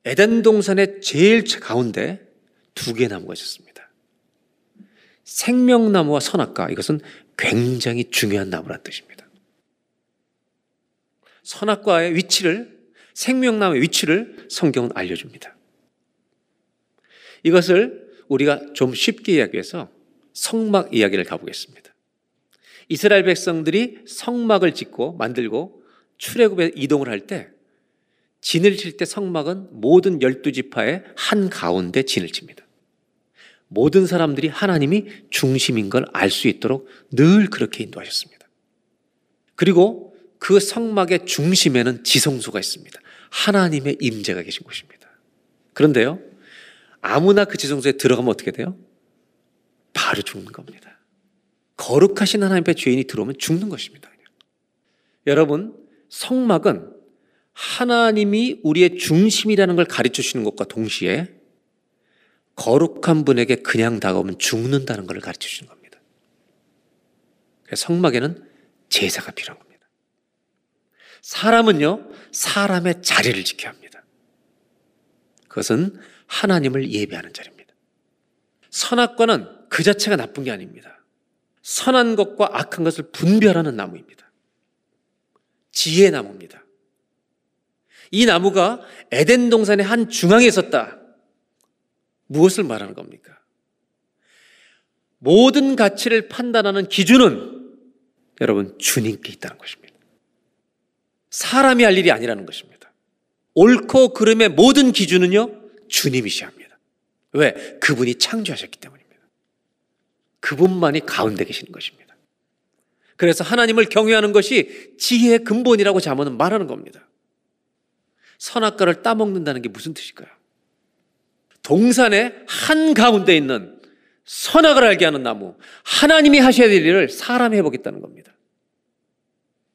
에덴 동산의 제일 가운데 두개 나무가 있었습니다. 생명나무와 선악과 이것은 굉장히 중요한 나무란 뜻입니다. 선악과의 위치를 생명나무의 위치를 성경은 알려줍니다. 이것을 우리가 좀 쉽게 이야기 해서 성막 이야기를 가보겠습니다. 이스라엘 백성들이 성막을 짓고 만들고 출애굽에 이동을 할 때 진을 칠 때 성막은 모든 열두 지파의 한 가운데 진을 칩니다. 모든 사람들이 하나님이 중심인 걸 알 수 있도록 늘 그렇게 인도하셨습니다. 그리고 그 성막의 중심에는 지성소가 있습니다. 하나님의 임재가 계신 곳입니다. 그런데요, 아무나 그 지성소에 들어가면 어떻게 돼요? 바로 죽는 겁니다. 거룩하신 하나님 앞에 죄인이 들어오면 죽는 것입니다. 여러분, 성막은 하나님이 우리의 중심이라는 걸 가르쳐 주시는 것과 동시에 거룩한 분에게 그냥 다가오면 죽는다는 걸 가르쳐 주시는 겁니다. 성막에는 제사가 필요한 겁니다. 사람은요, 사람의 자리를 지켜야 합니다. 그것은 하나님을 예배하는 자리입니다. 선악과는 그 자체가 나쁜 게 아닙니다. 선한 것과 악한 것을 분별하는 나무입니다. 지혜의 나무입니다. 이 나무가 에덴 동산의 한 중앙에 있었다. 무엇을 말하는 겁니까? 모든 가치를 판단하는 기준은 여러분 주님께 있다는 것입니다. 사람이 할 일이 아니라는 것입니다. 옳고 그름의 모든 기준은요 주님이셔야 합니다. 왜? 그분이 창조하셨기 때문입니다. 그분만이 가운데 계시는 것입니다. 그래서 하나님을 경외하는 것이 지혜의 근본이라고 자문은 말하는 겁니다. 선악과를 따먹는다는 게 무슨 뜻일까요? 동산의 한 가운데 있는 선악을 알게 하는 나무, 하나님이 하셔야 될 일을 사람이 해보겠다는 겁니다.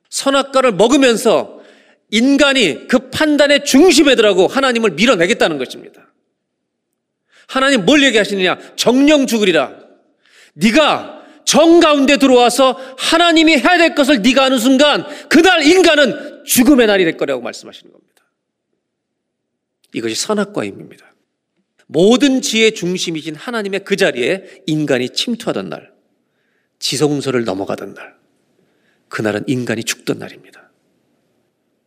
선악과를 먹으면서 인간이 그 판단의 중심에 들어가고 하나님을 밀어내겠다는 것입니다. 하나님 뭘 얘기하시느냐? 정령 죽으리라. 네가 정 가운데 들어와서 하나님이 해야 될 것을 네가 하는 순간 그날 인간은 죽음의 날이 될 거라고 말씀하시는 겁니다. 이것이 선악과입니다. 모든 지혜 중심이신 하나님의 그 자리에 인간이 침투하던 날, 지성소를 넘어가던 날, 그날은 인간이 죽던 날입니다.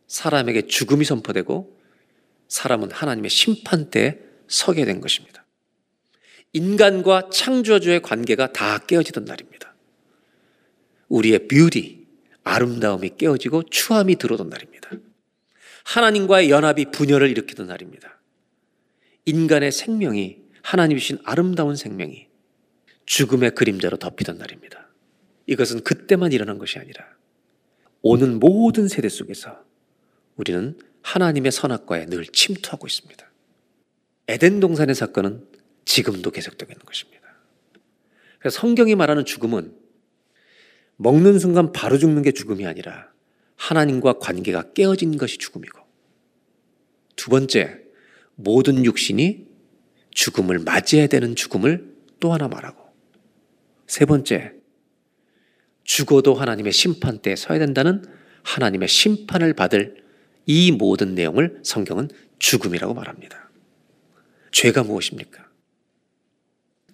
사람에게 죽음이 선포되고 사람은 하나님의 심판대에 서게 된 것입니다. 인간과 창조주의 관계가 다 깨어지던 날입니다. 우리의 뷰티, 아름다움이 깨어지고 추함이 들어오던 날입니다. 하나님과의 연합이 분열을 일으키던 날입니다. 인간의 생명이 하나님이신 아름다운 생명이 죽음의 그림자로 덮이던 날입니다. 이것은 그때만 일어난 것이 아니라 오는 모든 세대 속에서 우리는 하나님의 선악과에 늘 침투하고 있습니다. 에덴 동산의 사건은 지금도 계속되고 있는 것입니다. 그래서 성경이 말하는 죽음은 먹는 순간 바로 죽는 게 죽음이 아니라 하나님과 관계가 깨어진 것이 죽음이고 두 번째, 모든 육신이 죽음을 맞이해야 되는 죽음을 또 하나 말하고 세 번째, 죽어도 하나님의 심판대에 서야 된다는 하나님의 심판을 받을 이 모든 내용을 성경은 죽음이라고 말합니다. 죄가 무엇입니까?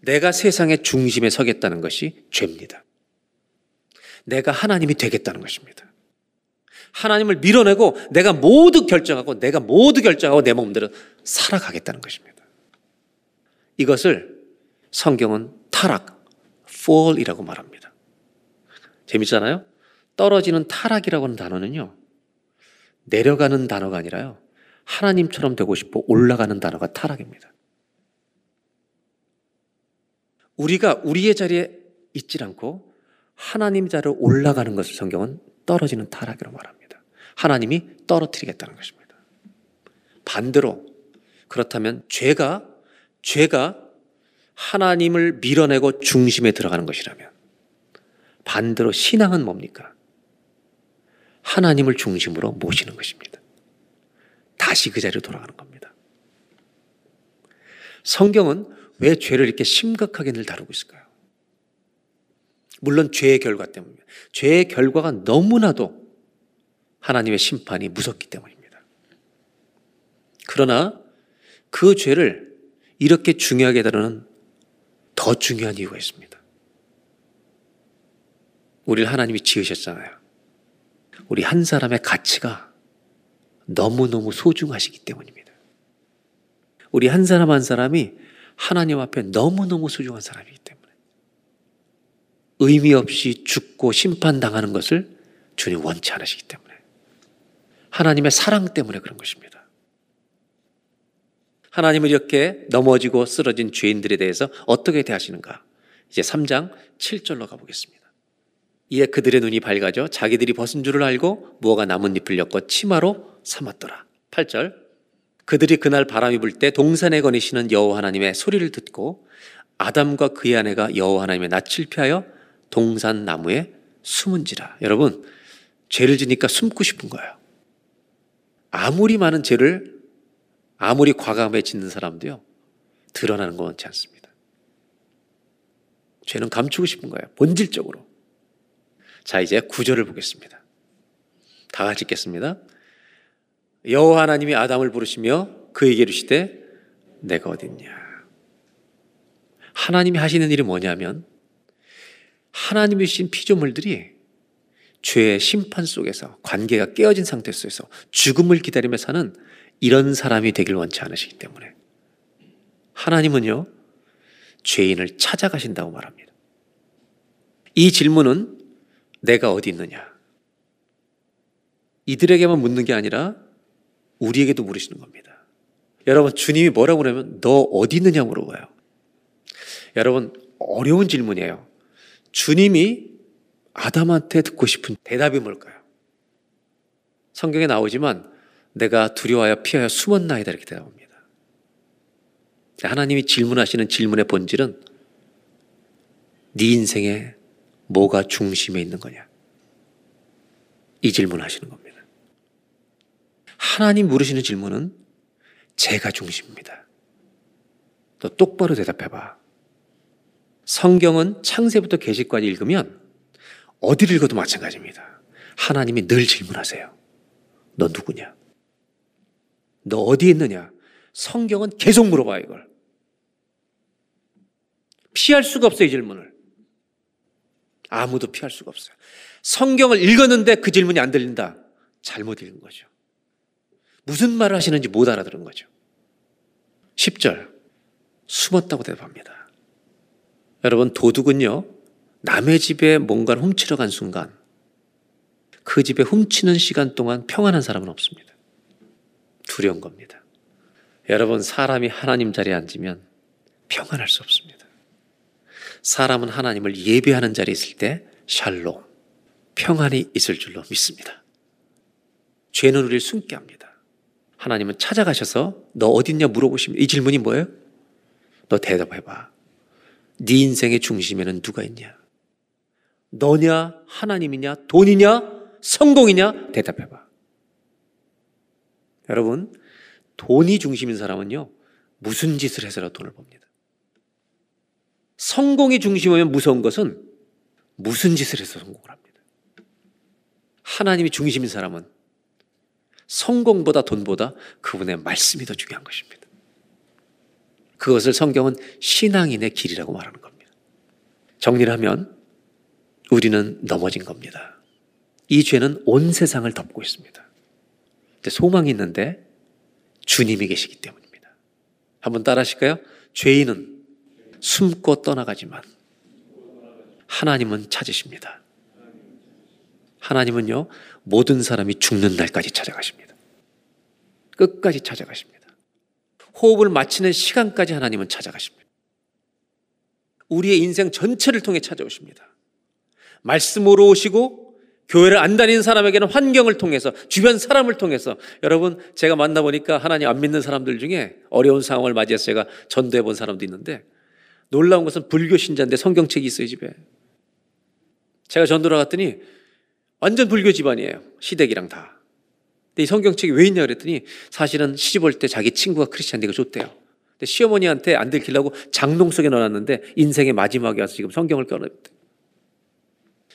내가 세상의 중심에 서겠다는 것이 죄입니다. 내가 하나님이 되겠다는 것입니다. 하나님을 밀어내고 내가 모두 결정하고 내가 모두 결정하고 내 마음대로 살아가겠다는 것입니다. 이것을 성경은 타락, fall이라고 말합니다. 재밌잖아요? 떨어지는 타락이라고 하는 단어는요, 내려가는 단어가 아니라요, 하나님처럼 되고 싶어 올라가는 단어가 타락입니다. 우리가 우리의 자리에 있질 않고 하나님 자리로 올라가는 것을 성경은 떨어지는 타락이라고 말합니다. 하나님이 떨어뜨리겠다는 것입니다. 반대로 그렇다면 죄가 죄가 하나님을 밀어내고 중심에 들어가는 것이라면 반대로 신앙은 뭡니까? 하나님을 중심으로 모시는 것입니다. 다시 그 자리로 돌아가는 겁니다. 성경은 왜 죄를 이렇게 심각하게 늘 다루고 있을까요? 물론 죄의 결과 때문입니다. 죄의 결과가 너무나도 하나님의 심판이 무섭기 때문입니다. 그러나 그 죄를 이렇게 중요하게 다루는 더 중요한 이유가 있습니다. 우리를 하나님이 지으셨잖아요. 우리 한 사람의 가치가 너무너무 소중하시기 때문입니다. 우리 한 사람 한 사람이 하나님 앞에 너무너무 소중한 사람이기 때문에 의미 없이 죽고 심판당하는 것을 주님 원치 않으시기 때문에 하나님의 사랑 때문에 그런 것입니다. 하나님은 이렇게 넘어지고 쓰러진 죄인들에 대해서 어떻게 대하시는가? 이제 3장 7절로 가보겠습니다. 이에 그들의 눈이 밝아져 자기들이 벗은 줄을 알고 무화과 나뭇잎을 엮어 치마로 삼았더라. 8절 그들이 그날 바람이 불 때 동산에 거니시는 여호와 하나님의 소리를 듣고 아담과 그의 아내가 여호와 하나님의 낯을 피하여 동산 나무에 숨은지라. 여러분 죄를 지니까 숨고 싶은 거예요. 아무리 많은 죄를 아무리 과감해 짓는 사람도요 드러나는 거 원치 않습니다. 죄는 감추고 싶은 거예요. 본질적으로. 자, 이제 구절을 보겠습니다. 다 같이 읽겠습니다. 여호와 하나님이 아담을 부르시며 그에게 이르시되 내가 어딨냐. 하나님이 하시는 일이 뭐냐면 하나님이 주신 피조물들이 죄의 심판 속에서 관계가 깨어진 상태 속에서 죽음을 기다리며 사는 이런 사람이 되길 원치 않으시기 때문에 하나님은요 죄인을 찾아가신다고 말합니다. 이 질문은 내가 어디 있느냐? 이들에게만 묻는 게 아니라 우리에게도 물으시는 겁니다. 여러분, 주님이 뭐라고 그러면 너 어디 있느냐 물어봐요. 여러분, 어려운 질문이에요. 주님이 아담한테 듣고 싶은 대답이 뭘까요? 성경에 나오지만 내가 두려워하여 피하여 숨었나이다 이렇게 대답합니다. 하나님이 질문하시는 질문의 본질은 네 인생에 뭐가 중심에 있는 거냐? 이 질문 하시는 겁니다. 하나님 물으시는 질문은 제가 중심입니다. 너 똑바로 대답해봐. 성경은 창세부터 계시까지 읽으면 어디를 읽어도 마찬가지입니다. 하나님이 늘 질문하세요. 너 누구냐? 너 어디 있느냐? 성경은 계속 물어봐 이걸. 피할 수가 없어요, 이 질문을. 아무도 피할 수가 없어요. 성경을 읽었는데 그 질문이 안 들린다. 잘못 읽은 거죠. 무슨 말을 하시는지 못 알아들은 거죠. 10절. 숨었다고 대답합니다. 여러분, 도둑은요, 남의 집에 뭔가를 훔치러 간 순간, 그 집에 훔치는 시간 동안 평안한 사람은 없습니다. 두려운 겁니다. 여러분, 사람이 하나님 자리에 앉으면 평안할 수 없습니다. 사람은 하나님을 예배하는 자리에 있을 때 샬롬, 평안이 있을 줄로 믿습니다. 죄는 우리를 숨게 합니다. 하나님은 찾아가셔서 너 어딨냐 물어보시면 이 질문이 뭐예요? 너 대답해봐. 네 인생의 중심에는 누가 있냐? 너냐? 하나님이냐? 돈이냐? 성공이냐? 대답해봐. 여러분, 돈이 중심인 사람은요, 무슨 짓을 해서라도 돈을 법니다. 성공이 중심이면 무서운 것은 무슨 짓을 해서 성공을 합니다. 하나님이 중심인 사람은 성공보다 돈보다 그분의 말씀이 더 중요한 것입니다. 그것을 성경은 신앙인의 길이라고 말하는 겁니다. 정리를 하면 우리는 넘어진 겁니다. 이 죄는 온 세상을 덮고 있습니다. 근데 소망이 있는데 주님이 계시기 때문입니다. 한번 따라 하실까요? 죄인은 숨고 떠나가지만 하나님은 찾으십니다. 하나님은요, 모든 사람이 죽는 날까지 찾아가십니다. 끝까지 찾아가십니다. 호흡을 마치는 시간까지 하나님은 찾아가십니다. 우리의 인생 전체를 통해 찾아오십니다. 말씀으로 오시고 교회를 안 다니는 사람에게는 환경을 통해서 주변 사람을 통해서 여러분 제가 만나보니까 하나님 안 믿는 사람들 중에 어려운 상황을 맞이해서 제가 전도해 본 사람도 있는데 놀라운 것은 불교 신자인데 성경책이 있어요 집에 제가 전도를 갔더니 완전 불교 집안이에요 시댁이랑 다 근데 이 성경책이 왜 있냐 그랬더니 사실은 시집 올 때 자기 친구가 크리스찬데 이거 줬대요 근데 시어머니한테 안 들키려고 장롱 속에 넣어놨는데 인생의 마지막에 와서 지금 성경을 꺼냈대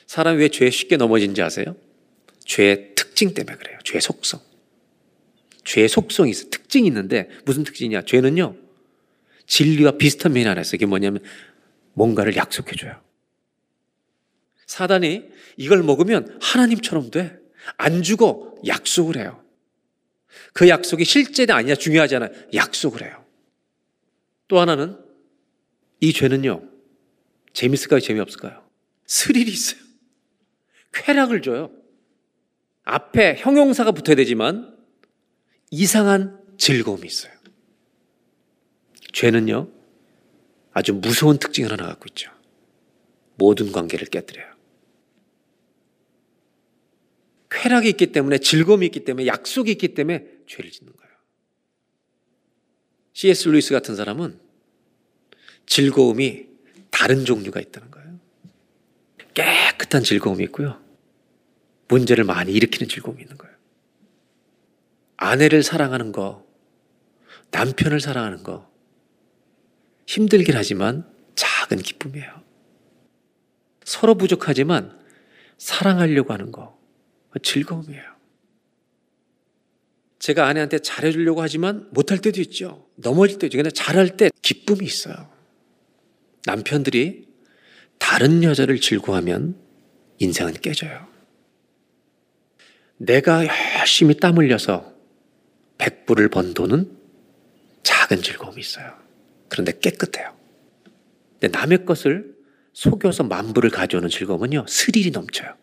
사람이 왜 죄에 쉽게 넘어진지 아세요? 죄의 특징 때문에 그래요. 죄의 속성. 죄의 속성이 있어. 특징이 있는데 무슨 특징이냐? 죄는요. 진리와 비슷한 면이 하나 있어요. 이게 뭐냐면 뭔가를 약속해줘요. 사단이 이걸 먹으면 하나님처럼 돼. 안 죽어. 약속을 해요. 그 약속이 실제냐 아니냐 중요하지 않아요. 약속을 해요. 또 하나는 이 죄는요. 재밌을까요? 재미없을까요? 스릴이 있어요. 쾌락을 줘요. 앞에 형용사가 붙어야 되지만 이상한 즐거움이 있어요. 죄는요, 아주 무서운 특징을 하나 갖고 있죠. 모든 관계를 깨뜨려요. 쾌락이 있기 때문에 즐거움이 있기 때문에 약속이 있기 때문에 죄를 짓는 거예요. C.S. 루이스 같은 사람은 즐거움이 다른 종류가 있다는 거예요. 깨끗한 즐거움이 있고요. 문제를 많이 일으키는 즐거움이 있는 거예요. 아내를 사랑하는 거, 남편을 사랑하는 거, 힘들긴 하지만 작은 기쁨이에요. 서로 부족하지만 사랑하려고 하는 거, 즐거움이에요. 제가 아내한테 잘해주려고 하지만 못할 때도 있죠. 넘어질 때도 있죠. 잘할 때 기쁨이 있어요. 남편들이 다른 여자를 즐거워하면 인생은 깨져요. 내가 열심히 땀 흘려서 백불을 번 돈은 작은 즐거움이 있어요. 그런데 깨끗해요. 근데 남의 것을 속여서 만불을 가져오는 즐거움은요, 스릴이 넘쳐요.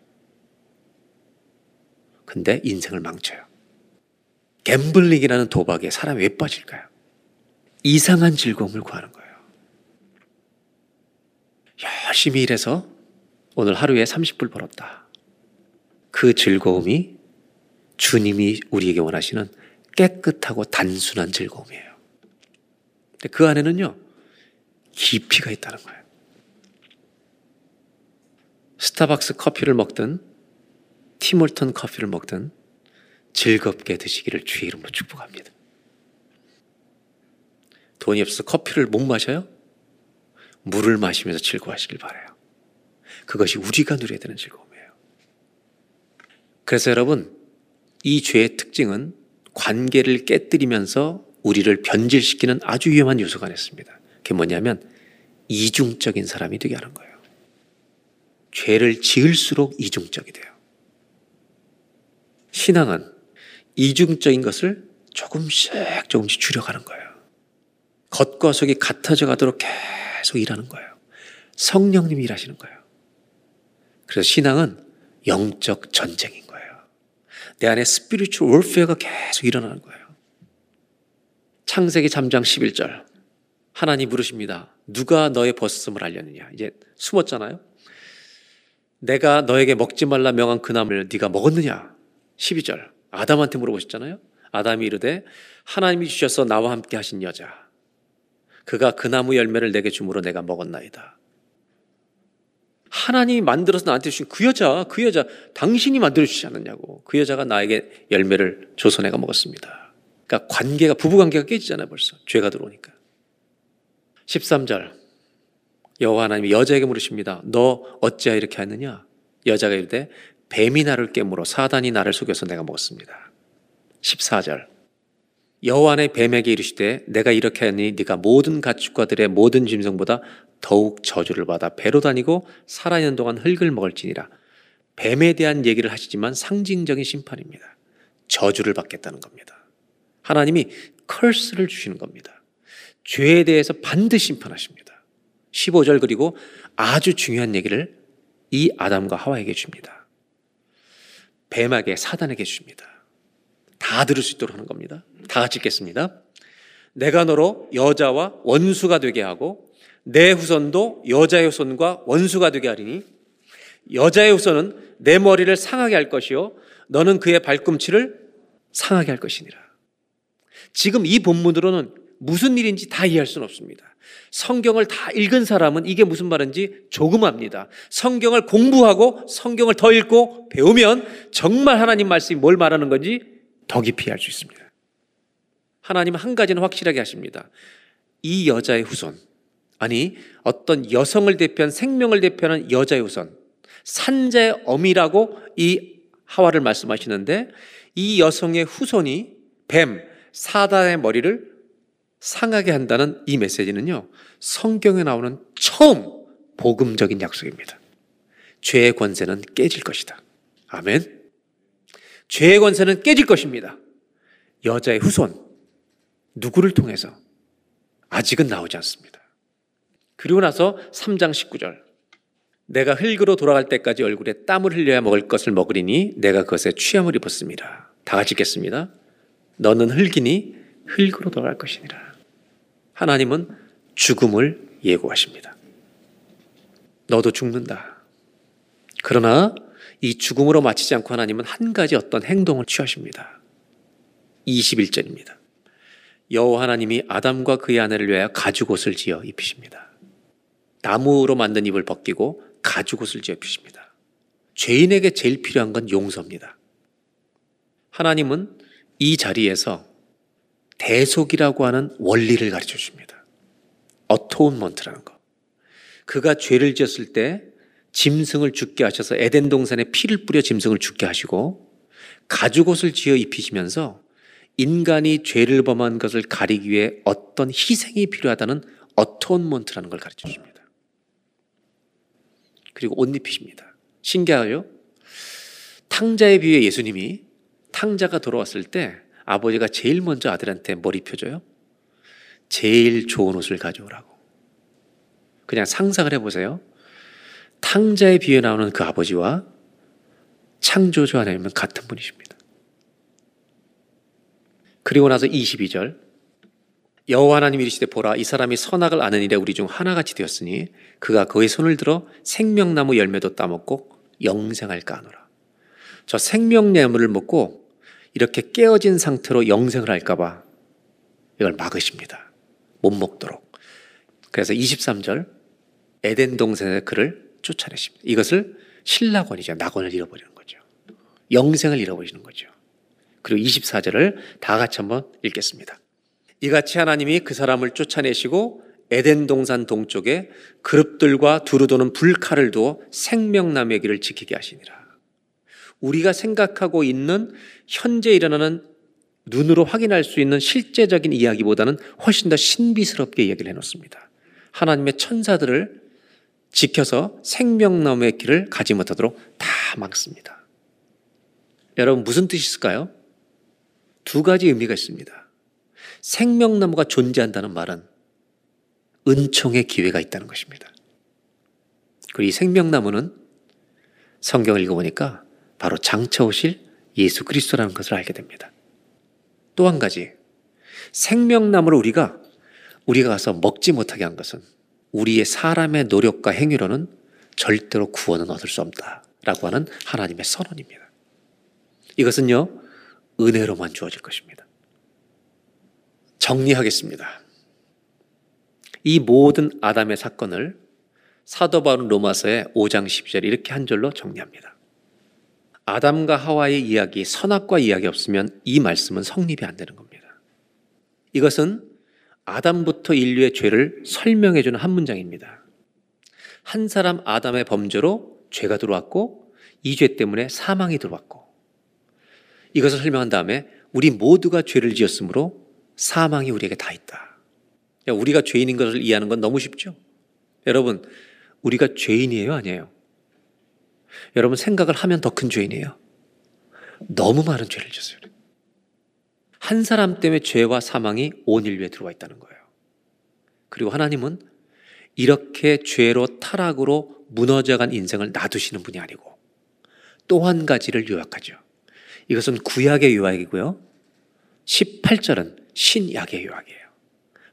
근데 인생을 망쳐요. 갬블링이라는 도박에 사람이 왜 빠질까요? 이상한 즐거움을 구하는 거예요. 열심히 일해서 오늘 하루에 30불 벌었다. 그 즐거움이 주님이 우리에게 원하시는 깨끗하고 단순한 즐거움이에요. 근데 그 안에는요, 깊이가 있다는 거예요. 스타벅스 커피를 먹든, 티몰턴 커피를 먹든, 즐겁게 드시기를 주의 이름으로 축복합니다. 돈이 없어서 커피를 못 마셔요? 물을 마시면서 즐거워하시길 바래요. 그것이 우리가 누려야 되는 즐거움이에요. 그래서 여러분, 이 죄의 특징은 관계를 깨뜨리면서 우리를 변질시키는 아주 위험한 요소가 있습니다. 그게 뭐냐면 이중적인 사람이 되게 하는 거예요. 죄를 지을수록 이중적이 돼요. 신앙은 이중적인 것을 조금씩 조금씩 줄여가는 거예요. 겉과 속이 같아져 가도록 계속 일하는 거예요. 성령님이 일하시는 거예요. 그래서 신앙은 영적 전쟁인 거예요. 내 안에 스피리추얼 월페어가 계속 일어나는 거예요. 창세기 3장 11절. 하나님 물으십니다. 누가 너의 벗음을 알렸느냐? 이제 숨었잖아요. 내가 너에게 먹지 말라 명한 그 나무를 네가 먹었느냐? 12절. 아담한테 물어보셨잖아요. 아담이 이르되 하나님이 주셔서 나와 함께 하신 여자. 그가 그 나무 열매를 내게 주므로 내가 먹었나이다. 하나님이 만들어서 나한테 주신 그 여자, 그 여자, 당신이 만들어 주지 않았냐고. 그 여자가 나에게 열매를 줘서 내가 먹었습니다. 그러니까 관계가, 부부 관계가 깨지잖아요, 벌써. 죄가 들어오니까. 13절. 여호와 하나님이 여자에게 물으십니다. 너 어찌하여 이렇게 하느냐? 여자가 이르되 뱀이 나를 깨물어 사단이 나를 속여서 내가 먹었습니다. 14절. 여호와의 뱀에게 이르시되 내가 이렇게 하니 네가 모든 가축과들의 모든 짐승보다 더욱 저주를 받아 배로 다니고 살아있는 동안 흙을 먹을지니라. 뱀에 대한 얘기를 하시지만 상징적인 심판입니다. 저주를 받겠다는 겁니다. 하나님이 컬스를 주시는 겁니다. 죄에 대해서 반드시 심판하십니다. 15절 그리고 아주 중요한 얘기를 이 아담과 하와에게 줍니다. 뱀에게 사단에게 줍니다. 다 들을 수 있도록 하는 겁니다. 다 같이 읽겠습니다. 내가 너로 여자와 원수가 되게 하고 내 후손도 여자의 후손과 원수가 되게 하리니 여자의 후손은 내 머리를 상하게 할 것이요 너는 그의 발꿈치를 상하게 할 것이니라. 지금 이 본문으로는 무슨 일인지 다 이해할 수는 없습니다. 성경을 다 읽은 사람은 이게 무슨 말인지 조금 압니다. 성경을 공부하고 성경을 더 읽고 배우면 정말 하나님 말씀이 뭘 말하는 건지 더 깊이 알 수 있습니다. 하나님은 한 가지는 확실하게 하십니다. 이 여자의 후손, 아니 어떤 여성을 대표한 생명을 대표하는 여자의 후손, 산자의 어미라고 이 하와를 말씀하시는데 이 여성의 후손이 뱀, 사단의 머리를 상하게 한다는 이 메시지는요, 성경에 나오는 처음 복음적인 약속입니다. 죄의 권세는 깨질 것이다. 아멘. 죄의 권세는 깨질 것입니다. 여자의 후손, 누구를 통해서? 아직은 나오지 않습니다. 그리고 나서 3장 19절. 내가 흙으로 돌아갈 때까지 얼굴에 땀을 흘려야 먹을 것을 먹으리니 내가 그것에 취함을 입었습니다. 다 같이 읽겠습니다. 너는 흙이니 흙으로 돌아갈 것이니라. 하나님은 죽음을 예고하십니다. 너도 죽는다. 그러나 이 죽음으로 마치지 않고 하나님은 한 가지 어떤 행동을 취하십니다. 21절입니다. 여호와 하나님이 아담과 그의 아내를 위하여 가죽옷을 지어 입히십니다. 나무로 만든 입을 벗기고 가죽옷을 지어 입히십니다. 죄인에게 제일 필요한 건 용서입니다. 하나님은 이 자리에서 대속이라고 하는 원리를 가르쳐 줍니다. 어토운먼트라는 거. 그가 죄를 지었을 때 짐승을 죽게 하셔서 에덴 동산에 피를 뿌려 짐승을 죽게 하시고 가죽옷을 지어 입히시면서 인간이 죄를 범한 것을 가리기 위해 어떤 희생이 필요하다는 어토운먼트라는 걸 가르쳐 줍니다. 그리고 옷 입히십니다. 신기하죠? 탕자에 비해 예수님이 탕자가 돌아왔을 때 아버지가 제일 먼저 아들한테 뭘 입혀줘요? 제일 좋은 옷을 가져오라고. 그냥 상상을 해보세요. 탕자에 비해 나오는 그 아버지와 창조주 하나님은 같은 분이십니다. 그리고 나서 22절 여호와 하나님 이르시되 보라 이 사람이 선악을 아는 일에 우리 중 하나같이 되었으니 그가 그의 손을 들어 생명나무 열매도 따먹고 영생할까 하노라. 저 생명나무를 먹고 이렇게 깨어진 상태로 영생을 할까봐 이걸 막으십니다. 못 먹도록. 그래서 23절 에덴 동산에 그를 쫓아내십니다. 이것을 신락원이죠. 낙원을 잃어버리는 거죠. 영생을 잃어버리는 거죠. 그리고 24절을 다 같이 한번 읽겠습니다. 이같이 하나님이 그 사람을 쫓아내시고 에덴 동산 동쪽에 그룹들과 두루 도는 불칼을 두어 생명나무의 길을 지키게 하시니라. 우리가 생각하고 있는 현재 일어나는 눈으로 확인할 수 있는 실제적인 이야기보다는 훨씬 더 신비스럽게 이야기를 해놓습니다. 하나님의 천사들을 지켜서 생명나무의 길을 가지 못하도록 다 막습니다. 여러분 무슨 뜻이 있을까요? 두 가지 의미가 있습니다. 생명나무가 존재한다는 말은 은총의 기회가 있다는 것입니다. 그리고 이 생명나무는 성경을 읽어보니까 바로 장차 오실 예수 그리스도라는 것을 알게 됩니다. 또 한 가지 생명나무를 우리가 우리가 가서 먹지 못하게 한 것은 우리의 사람의 노력과 행위로는 절대로 구원은 얻을 수 없다라고 하는 하나님의 선언입니다. 이것은요 은혜로만 주어질 것입니다. 정리하겠습니다. 이 모든 아담의 사건을 사도 바울은 로마서의 5장 12절 이렇게 한 절로 정리합니다. 아담과 하와의 이야기, 선악과 이야기 없으면 이 말씀은 성립이 안 되는 겁니다. 이것은 아담부터 인류의 죄를 설명해 주는 한 문장입니다. 한 사람 아담의 범죄로 죄가 들어왔고 이 죄 때문에 사망이 들어왔고 이것을 설명한 다음에 우리 모두가 죄를 지었으므로 사망이 우리에게 다 있다. 우리가 죄인인 것을 이해하는 건 너무 쉽죠? 여러분, 우리가 죄인이에요? 아니에요? 여러분, 생각을 하면 더 큰 죄인이에요. 너무 많은 죄를 지었어요. 한 사람 때문에 죄와 사망이 온 인류에 들어와 있다는 거예요. 그리고 하나님은 이렇게 죄로 타락으로 무너져간 인생을 놔두시는 분이 아니고 또 한 가지를 요약하죠. 이것은 구약의 요약이고요. 18절은 신약의 요약이에요.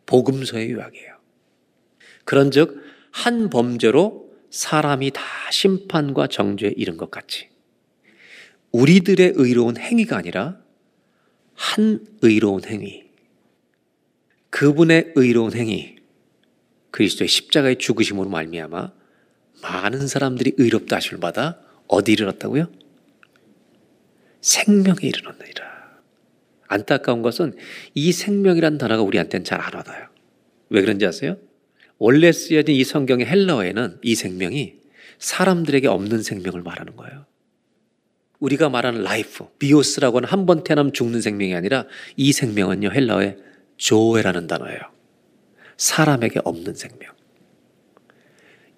복음서의 요약이에요. 그런즉 한 범죄로 사람이 다 심판과 정죄에 이른 것 같이 우리들의 의로운 행위가 아니라 한 의로운 행위, 그분의 의로운 행위, 그리스도의 십자가의 죽으심으로 말미암아 많은 사람들이 의롭다 하심을 받아 어디 이르렀다고요? 생명에 이르렀느니라. 안타까운 것은 이 생명이란 단어가 우리한테는 잘 안 와닿아요. 왜 그런지 아세요? 원래 쓰여진 이 성경의 헬라어에는 이 생명이 사람들에게 없는 생명을 말하는 거예요. 우리가 말하는 life, 비오스라고 하는 한 번 태어나면 죽는 생명이 아니라 이 생명은요, 헬라어의 조에라는 단어예요. 사람에게 없는 생명.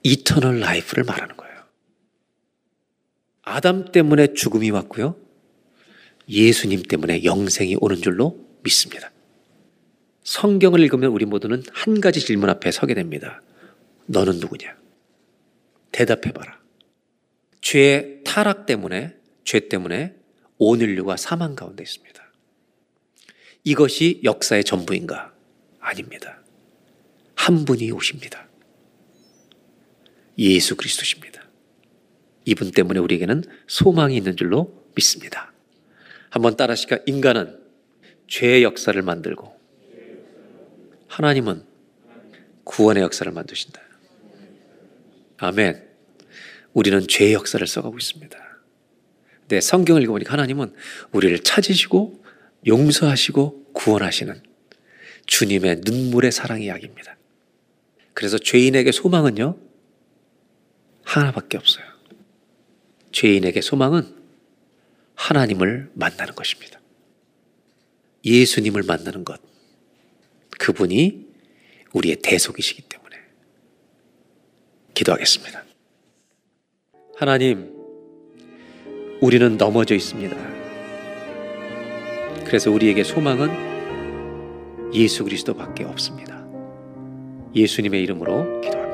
eternal life를 말하는 거예요. 아담 때문에 죽음이 왔고요. 예수님 때문에 영생이 오는 줄로 믿습니다. 성경을 읽으면 우리 모두는 한 가지 질문 앞에 서게 됩니다. 너는 누구냐? 대답해봐라. 죄의 타락 때문에, 죄 때문에 온 인류가 사망 가운데 있습니다. 이것이 역사의 전부인가? 아닙니다. 한 분이 오십니다. 예수 그리스도십니다. 이분 때문에 우리에게는 소망이 있는 줄로 믿습니다. 한번 따라하시까 인간은 죄의 역사를 만들고 하나님은 구원의 역사를 만드신다. 아멘. 우리는 죄의 역사를 써가고 있습니다. 네, 성경을 읽어보니까 하나님은 우리를 찾으시고 용서하시고 구원하시는 주님의 눈물의 사랑 이야기입니다. 그래서 죄인에게 소망은요, 하나밖에 없어요. 죄인에게 소망은 하나님을 만나는 것입니다. 예수님을 만나는 것. 그분이 우리의 대속이시기 때문에. 기도하겠습니다. 하나님, 우리는 넘어져 있습니다. 그래서 우리에게 소망은 예수 그리스도밖에 없습니다. 예수님의 이름으로 기도합니다.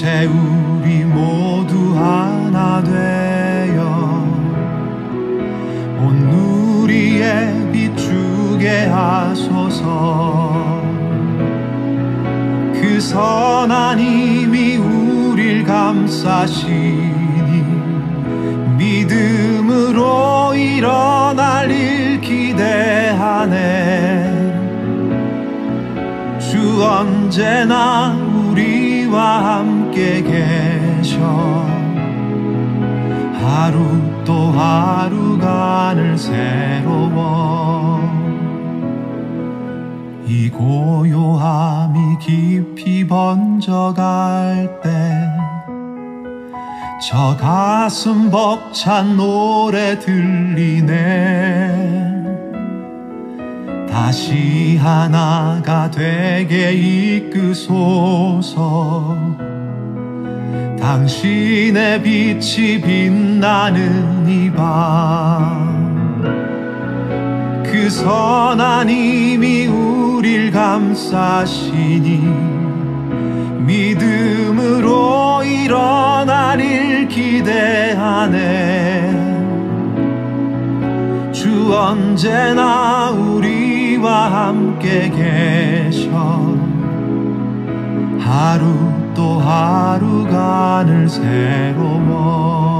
빛에 우리 모두 하나 되어 온 누리에 비추게 하소서. 그 선한 힘이 우릴 감싸시니 믿음으로 일어날 일 기대하네. 주 언제나 고요함이 깊이 번져갈 때 저 가슴 벅찬 노래 들리네. 다시 하나가 되게 이끄소서. 당신의 빛이 빛나는 이밤 그 선한 힘이 우릴 감싸시니 믿음으로 일어날 일 기대하네. 주 언제나 우리와 함께 계셔. 하루 또 하루가 늘 새로워